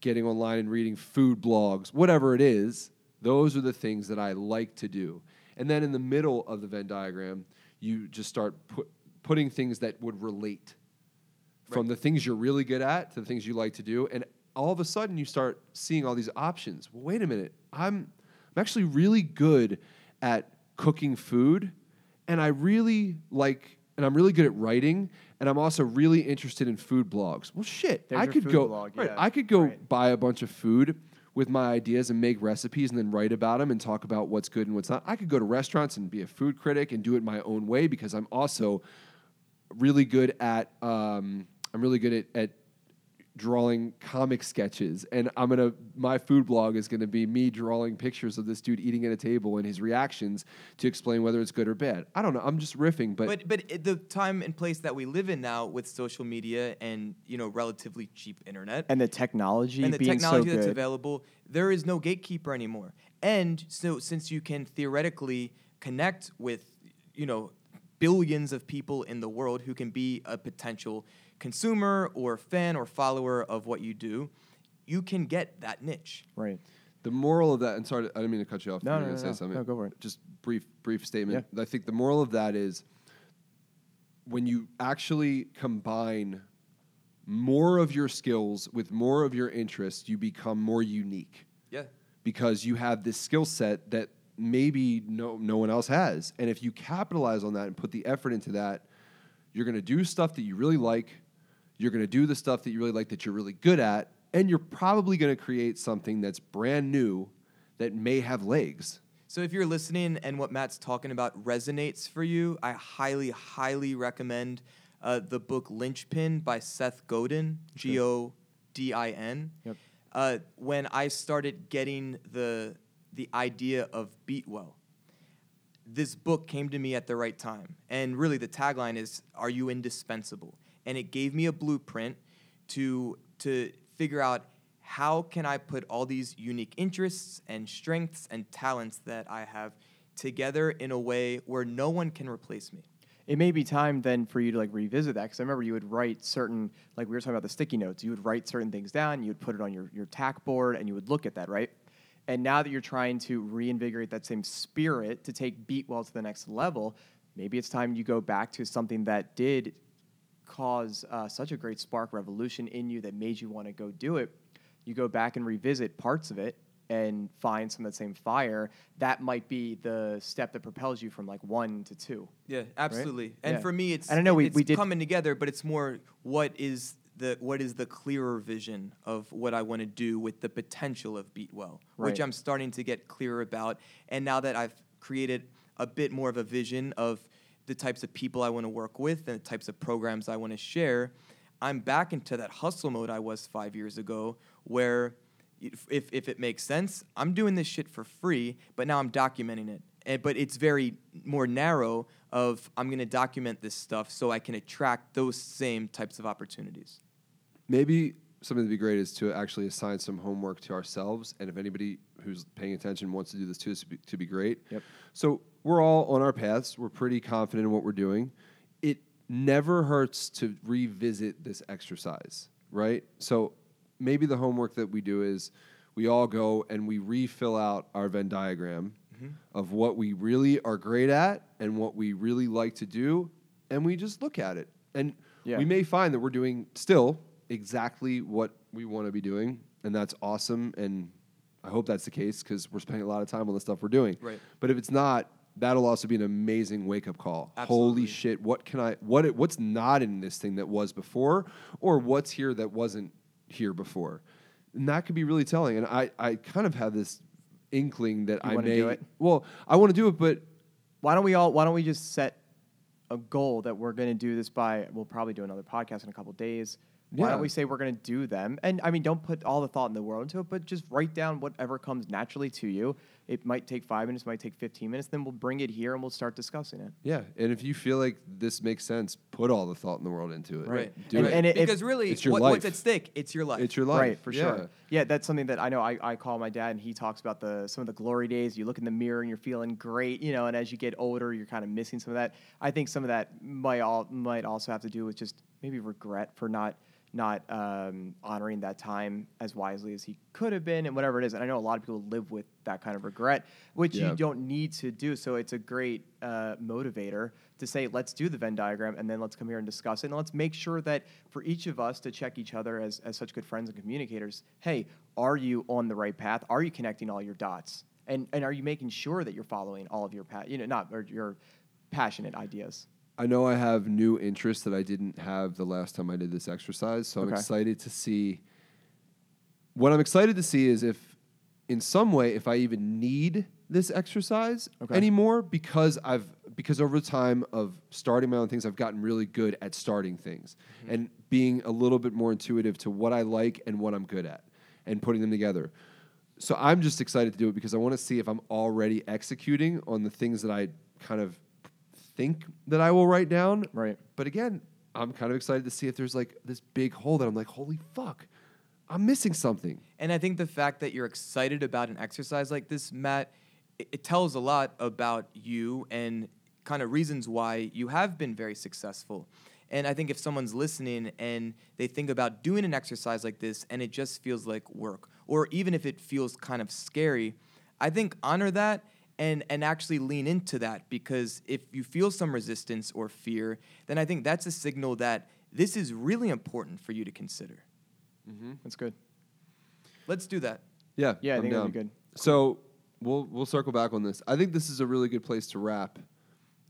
getting online and reading food blogs, whatever it is. Those are the things that I like to do. And then in the middle of the Venn diagram, you just start put, putting things that would relate from the things you're really good at to the things you like to do and all of a sudden you start seeing all these options well wait a minute i'm i'm actually really good at cooking food and i really like and i'm really good at writing and i'm also really interested in food blogs well shit There's i could go blog, right, yeah, i could go right. buy a bunch of food with my ideas and make recipes and then write about them and talk about what's good and what's not. I could go to restaurants and be a food critic and do it my own way because I'm also really good at um, I'm really good at, at drawing comic sketches and I'm gonna my food blog is gonna be me drawing pictures of this dude eating at a table and his reactions to explain whether it's good or bad. I don't know. I'm just riffing, but, But but it- the time and place that we live in now with social media and you know relatively cheap internet And the technology and the being technology so that's good. available, there is no gatekeeper anymore. And so since you can theoretically connect with you know billions of people in the world who can be a potential consumer or fan or follower of what you do, you can get that niche. Right. The moral of that, and sorry, I didn't mean to cut you off. No, you no, no, say no. something. No, go for it. Just brief, brief statement. Yeah. I think the moral of that is when you actually combine more of your skills with more of your interests, you become more unique Yeah. because you have this skill set that maybe no no one else has. And if you capitalize on that and put the effort into that, you're going to do stuff that you really like. You're going to do the stuff that you really like that you're really good at, and you're probably going to create something that's brand new that may have legs. So if you're listening and what Matt's talking about resonates for you, I highly, highly recommend uh, the book Linchpin by Seth Godin, G O D I N. Yep. Uh, when I started getting the the idea of Beatwell, this book came to me at the right time. And really, the tagline is "Are you indispensable?" And it gave me a blueprint to to figure out how can I put all these unique interests and strengths and talents that I have together in a way where no one can replace me. it may be time then for you to like revisit that because I remember you would write certain like we were talking about the sticky notes. You would write certain things down. You would put it on your your tack board, and you would look at that, right? And now that you're trying to reinvigorate that same spirit to take Beatwell to the next level, maybe it's time you go back to something that did cause uh, such a great spark revolution in you that made you want to go do it. You go back and revisit parts of it and find some of that same fire. That might be the step that propels you from like one to two. Yeah, absolutely. And Yeah. for me, it's And I know we- it's we did- coming together, but it's more what is the what is the clearer vision of what I want to do with the potential of Beatwell, Right. which I'm starting to get clearer about. And now that I've created a bit more of a vision of the types of people I want to work with and the types of programs I want to share, I'm back into that hustle mode I was five years ago, where if, if, it makes sense, I'm doing this shit for free, but now I'm documenting it. And, but it's very more narrow of I'm going to document this stuff so I can attract those same types of opportunities. maybe something that'd be great is to actually assign some homework to ourselves and if anybody who's paying attention wants to do this too this would be, to be great Yep. so we're all on our paths we're pretty confident in what we're doing it never hurts to revisit this exercise right so maybe the homework that we do is we all go and we refill out our venn diagram mm-hmm. of what we really are great at and what we really like to do and we just look at it and Yeah. we may find that we're doing still exactly what we want to be doing, and that's awesome. And I hope that's the case because we're spending a lot of time on the stuff we're doing. Right. But if it's not, that'll also be an amazing wake up call. Absolutely. Holy shit! What can I? What? it- What's not in this thing that was before, or what's here that wasn't here before? And that could be really telling. And I, I kind of have this inkling that You I may. do it? Well, I want to do it, but Why don't we all? Why don't we just set a goal that we're going to do this by? We'll probably do another podcast in a couple days. Why Yeah. don't we say we're going to do them? And I mean, don't put all the thought in the world into it, but just write down whatever comes naturally to you. It might take five minutes, might take fifteen minutes. Then we'll bring it here and we'll start discussing it. yeah. And if you feel like this makes sense, put all the thought in the world into it. Right. Do And- it. and it- if- because really, It's your what, what's life. at stake? It's your life. It's your life. Right, for Yeah. sure. Yeah, that's something that I know. I, I call my dad, and he talks about the some of the glory days. You look in the mirror and you're feeling great, you know. And as you get older, you're kind of missing some of that. I think some of that might all might also have to do with just maybe regret for not not um, honoring that time as wisely as he could have been, and whatever it is. And I know a lot of people live with that kind of regret, which Yeah. you don't need to do. So it's a great uh, motivator to say, let's do the Venn diagram, and then let's come here and discuss it, and let's make sure that for each of us to check each other as as such good friends and communicators. Hey, are you on the right path? Are you connecting all your dots? And and are you making sure that you're following all of your path? you know not or your passionate ideas? I know I have new interests that I didn't have the last time I did this exercise, so I'm Okay. excited to see. What I'm excited to see is if, in some way, if I even need this exercise Okay. anymore, because I've because over the time of starting my own things, I've gotten really good at starting things Mm-hmm. and being a little bit more intuitive to what I like and what I'm good at, and putting them together. So I'm just excited to do it because I want to see if I'm already executing on the things that I kind of think that I will write down. Right. But again, I'm kind of excited to see if there's like this big hole that I'm like, holy fuck, I'm missing something. And I think the fact that you're excited about an exercise like this, Matt, it, it tells a lot about you and kind of reasons why you have been very successful. And I think if someone's listening and they think about doing an exercise like this and it just feels like work, or even if it feels kind of scary, I think honor that and and actually lean into that because if you feel some resistance or fear, then I think that's a signal that this is really important for you to consider. Mm-hmm. That's good. Let's do that. Yeah, Yeah, I I'm think that'd be good. So we'll we'll circle back on this. I think this is a really good place to wrap.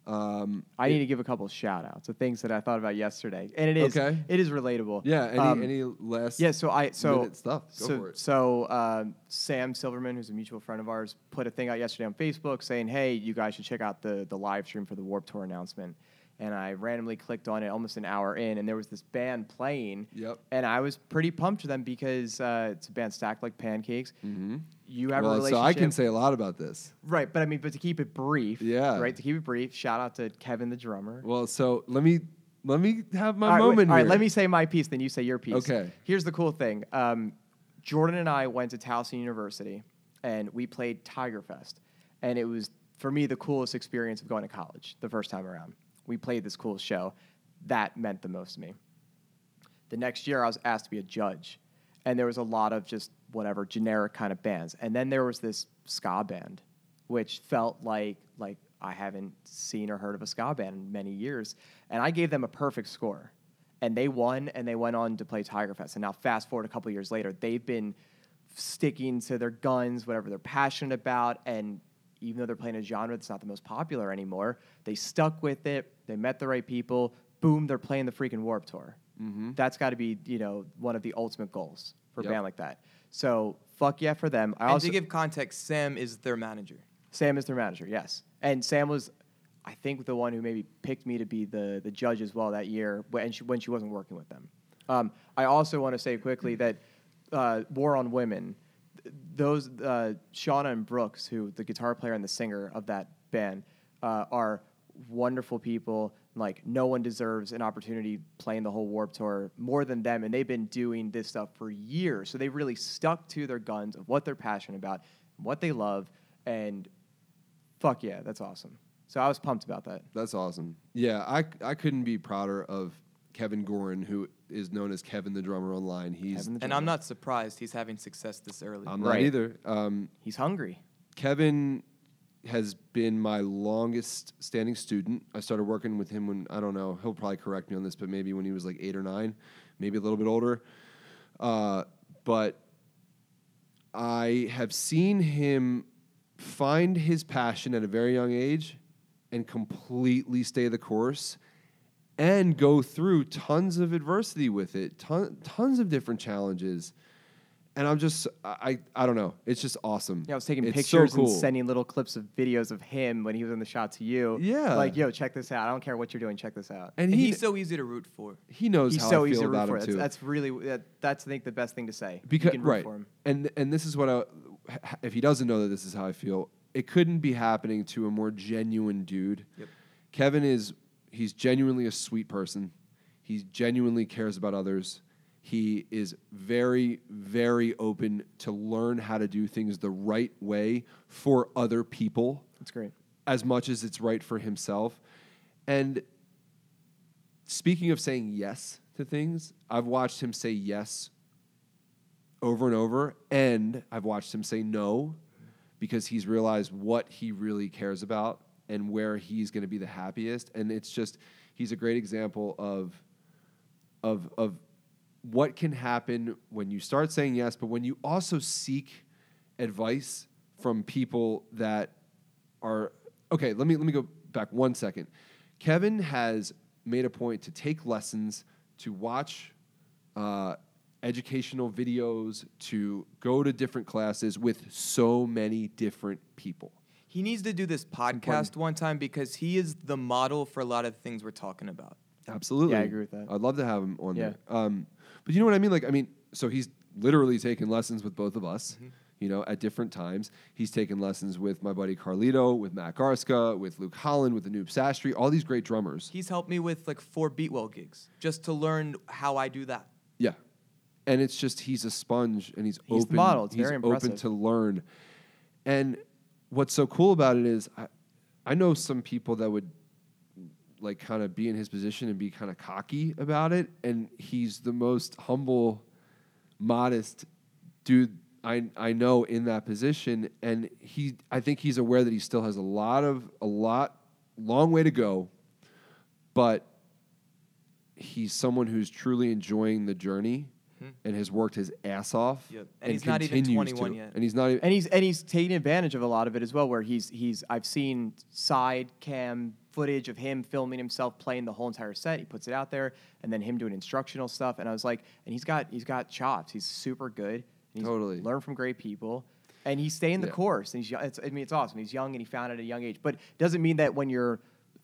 Um, I need to give a couple of shout outs of things that I thought about yesterday, and it is Okay. it is relatable. yeah. Any Um, any last Yeah, so I so stuff? Go so for it. so um, Sam Silverman, who's a mutual friend of ours, put a thing out yesterday on Facebook saying, "Hey, you guys should check out the the live stream for the Warped Tour announcement." And I randomly clicked on it almost an hour in, and there was this band playing. Yep. And I was pretty pumped for them because uh, it's a band stacked like pancakes. You have a well, relationship. so I can say a lot about this. right, but I mean, but to keep it brief. Yeah. Right. To keep it brief, shout out to Kevin the drummer. Well, so let me let me have my All right, wait, moment all right, let me say my piece, then you say your piece. Okay. Here's the cool thing. Um, Jordan and I went to Towson University, and we played Tiger Fest, and it was for me the coolest experience of going to college the first time around. We played this cool show. That meant the most to me. The next year, I was asked to be a judge, and there was a lot of just whatever generic kind of bands. And then there was this ska band, which felt like like I haven't seen or heard of a ska band in many years. And I gave them a perfect score, and they won, and they went on to play Tiger Fest. And now, fast forward a couple years later, they've been sticking to their guns, whatever they're passionate about, and even though they're playing a genre that's not the most popular anymore, they stuck with it. They met the right people. Boom, they're playing the freaking Warped Tour. Mm-hmm. That's got to be you know one of the ultimate goals for Yep. a band like that. So fuck yeah for them. I and also to give context, Sam is their manager. Sam is their manager, yes, and Sam was, I think, the one who maybe picked me to be the the judge as well that year when she when she wasn't working with them. Um, I also want to say quickly that uh, War on Women, th- those uh, Shawna and Brooks, who the guitar player and the singer of that band, uh, are wonderful people. Like no one deserves an opportunity playing the whole Warped Tour more than them, and they've been doing this stuff for years. So they really stuck to their guns of what they're passionate about, what they love, and fuck yeah, that's awesome. So I was pumped about that. That's awesome. Yeah, I I couldn't be prouder of Kevin Gorin, who is known as Kevin the drummer online. He's Kevin the And I'm not surprised he's having success this early. I'm not Right. either. Um, He's hungry. Kevin has been my longest standing student. I started working with him when I don't know. He'll probably correct me on this, but maybe when he was like eight or nine, maybe a little bit older. Uh, but I have seen him find his passion at a very young age and completely stay the course and go through tons of adversity with it, ton, tons of different challenges. And I'm just, I, I don't know. It's just awesome. Yeah, I was taking It's pictures so cool. and sending little clips of videos of him when he was in the shot to you. Yeah. Like, yo, check this out. I don't care what you're doing. Check this out. And And he, he's so easy to root for. he knows He's how so I easy feel to root about for. him That's, too. that's really that, that's I think the best thing to say. You because can root right, for him. and and this is what I, if he doesn't know that this is how I feel, it couldn't be happening to a more genuine dude. Yep. Kevin is he's genuinely a sweet person. He genuinely cares about others. He is very, very open to learn how to do things the right way for other people That's great. as much as it's right for himself. And speaking of saying yes to things, I've watched him say yes over and over, and I've watched him say no because he's realized what he really cares about and where he's going to be the happiest. And it's just he's a great example of of of what can happen when you start saying yes, but when you also seek advice from people that are okay. Let me let me go back one second. Kevin has made a point to take lessons, to watch uh, educational videos, to go to different classes with so many different people. He needs to do this podcast one time because he is the model for a lot of the things we're talking about. Absolutely. Yeah, I agree with that. I'd love to have him on Yeah. there. Um, but you know what I mean? Like, I mean, so he's literally taken lessons with both of us, Mm-hmm. you know, at different times. He's taken lessons with my buddy Carlito, with Matt Garstka, with Luke Holland, with Anup Sastry, all these great drummers. He's helped me with like four Beatwell gigs just to learn how I do that. Yeah. And it's just he's a sponge and he's, He's open. model. It's he's very impressive. open to learn. And what's so cool about it is I, I know some people that would like kind of be in his position and be kind of cocky about it. And he's the most humble, modest dude I I know in that position. And he I think he's aware that he still has a lot of a lot long way to go. But he's someone who's truly enjoying the journey Hmm. and has worked his ass off. Yep. And he's not even continues 21 to. yet. And he's not even. and he's and he's taking advantage of a lot of it as well. Where he's he's I've seen side cam footage of him filming himself playing the whole entire set. He puts it out there, and then him doing instructional stuff. And I was like, and he's got he's got chops. He's super good. He's Totally. learned from great people. And he's staying the Yeah. course. And he's young. It's, I mean, it's awesome. He's young and he found it at a young age. But it doesn't mean that when you're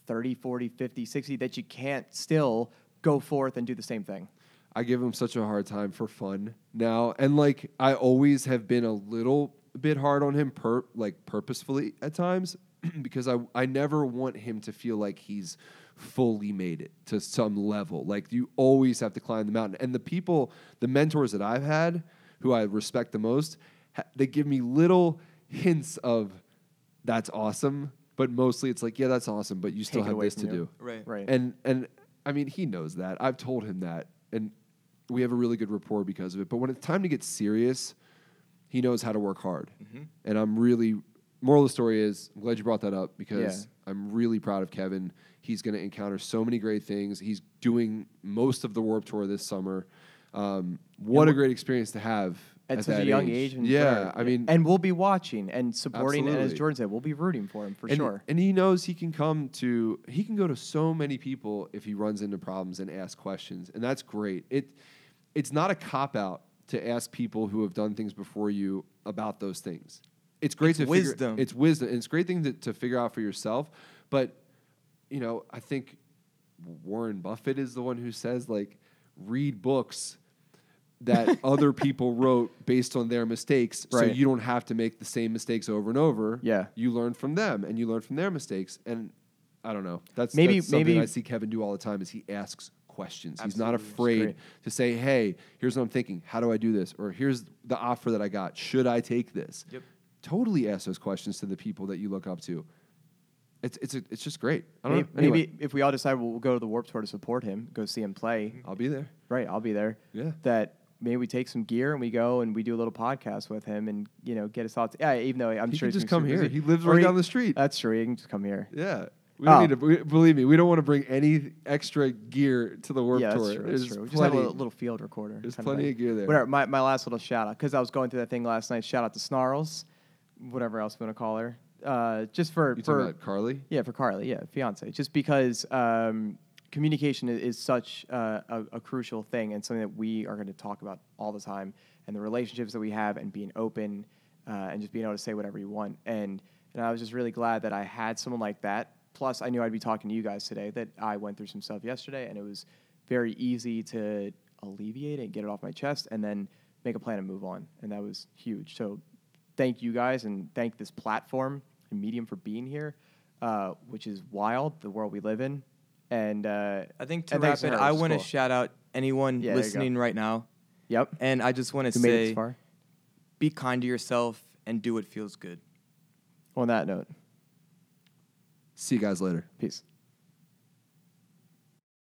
30, 40, 50, 60, that you can't still go forth and do the same thing. I give him such a hard time for fun now, and like I always have been a little bit hard on him, per like purposefully at times, because I I never want him to feel like he's fully made it to some level. Like you always have to climb the mountain, and the people, the mentors that I've had, who I respect the most, ha- they give me little hints of that's awesome. but mostly it's like, yeah, that's awesome, but you still Take have this to you. do. Right. Right. And and I mean, he knows that. I've told him that, and we have a really good rapport because of it. But when it's time to get serious, he knows how to work hard, Mhm. and I'm really. Moral of the story is, I'm glad you brought that up because Yeah. I'm really proud of Kevin. He's going to encounter so many great things. He's doing most of the Warped Tour this summer. Um, what a great experience to have at, at such that a young age. and yeah, I mean, and we'll be watching and supporting. And as Jordan said, we'll be rooting for him for and, sure. And he knows he can come to he can go to so many people if he runs into problems and ask questions, and that's great. It it's not a cop out to ask people who have done things before you about those things. It's great It's to wisdom. Figure, it's wisdom. And it's a great thing to, to figure out for yourself. But you know, I think Warren Buffett is the one who says like read books that other people wrote based on their mistakes so you don't have to make the same mistakes over and over Yeah. you learn from them and you learn from their mistakes and i don't know that's Maybe- that's something maybe- i see kevin do all the time is he asks questions he's not afraid to say hey here's what i'm thinking how do i do this or here's the offer that i got should i take this Yep. Totally ask those questions to the people that you look up to it's it's a, it's just great i don't Maybe, know anyway, maybe if we all decide we'll go to the Warped Tour to support him, go see him play. Mm-hmm. i'll be there Right, I'll be there. Yeah. That maybe we take some gear and we go and we do a little podcast with him and you know get his thoughts. Yeah, even though I'm He sure can he's just come here. busy. He lives Or right down the street. That's true. He can just come here. yeah we don't Oh. need to we, believe me we don't want to bring any extra gear to the warp yeah, tour that's true. there's That's true. We just have a little, field recorder. there's plenty thing. of gear there Whatever. My, my last little shout out because I was going through that thing last night. Shout out to Snarls, whatever else you want to call her. Uh, just for you for about carly Yeah, for Carly, yeah, fiance. Just because um, communication is, is such uh, a, a crucial thing and something that we are going to talk about all the time, and the relationships that we have, and being open, uh, and just being able to say whatever you want. And and I was just really glad that I had someone like that. Plus, I knew I'd be talking to you guys today. That I went through some stuff yesterday, and it was very easy to alleviate it, and get it off my chest, and then make a plan and move on. And that was huge. So thank you guys and thank this platform and medium for being here, uh, which is wild, the world we live in. And uh, I think to and wrap it, I want to cool. shout out anyone Yeah, there you go. listening right now, Yep. and I just want to Who made it this say, far? be kind to yourself and do what feels good. On that note, see you guys later peace.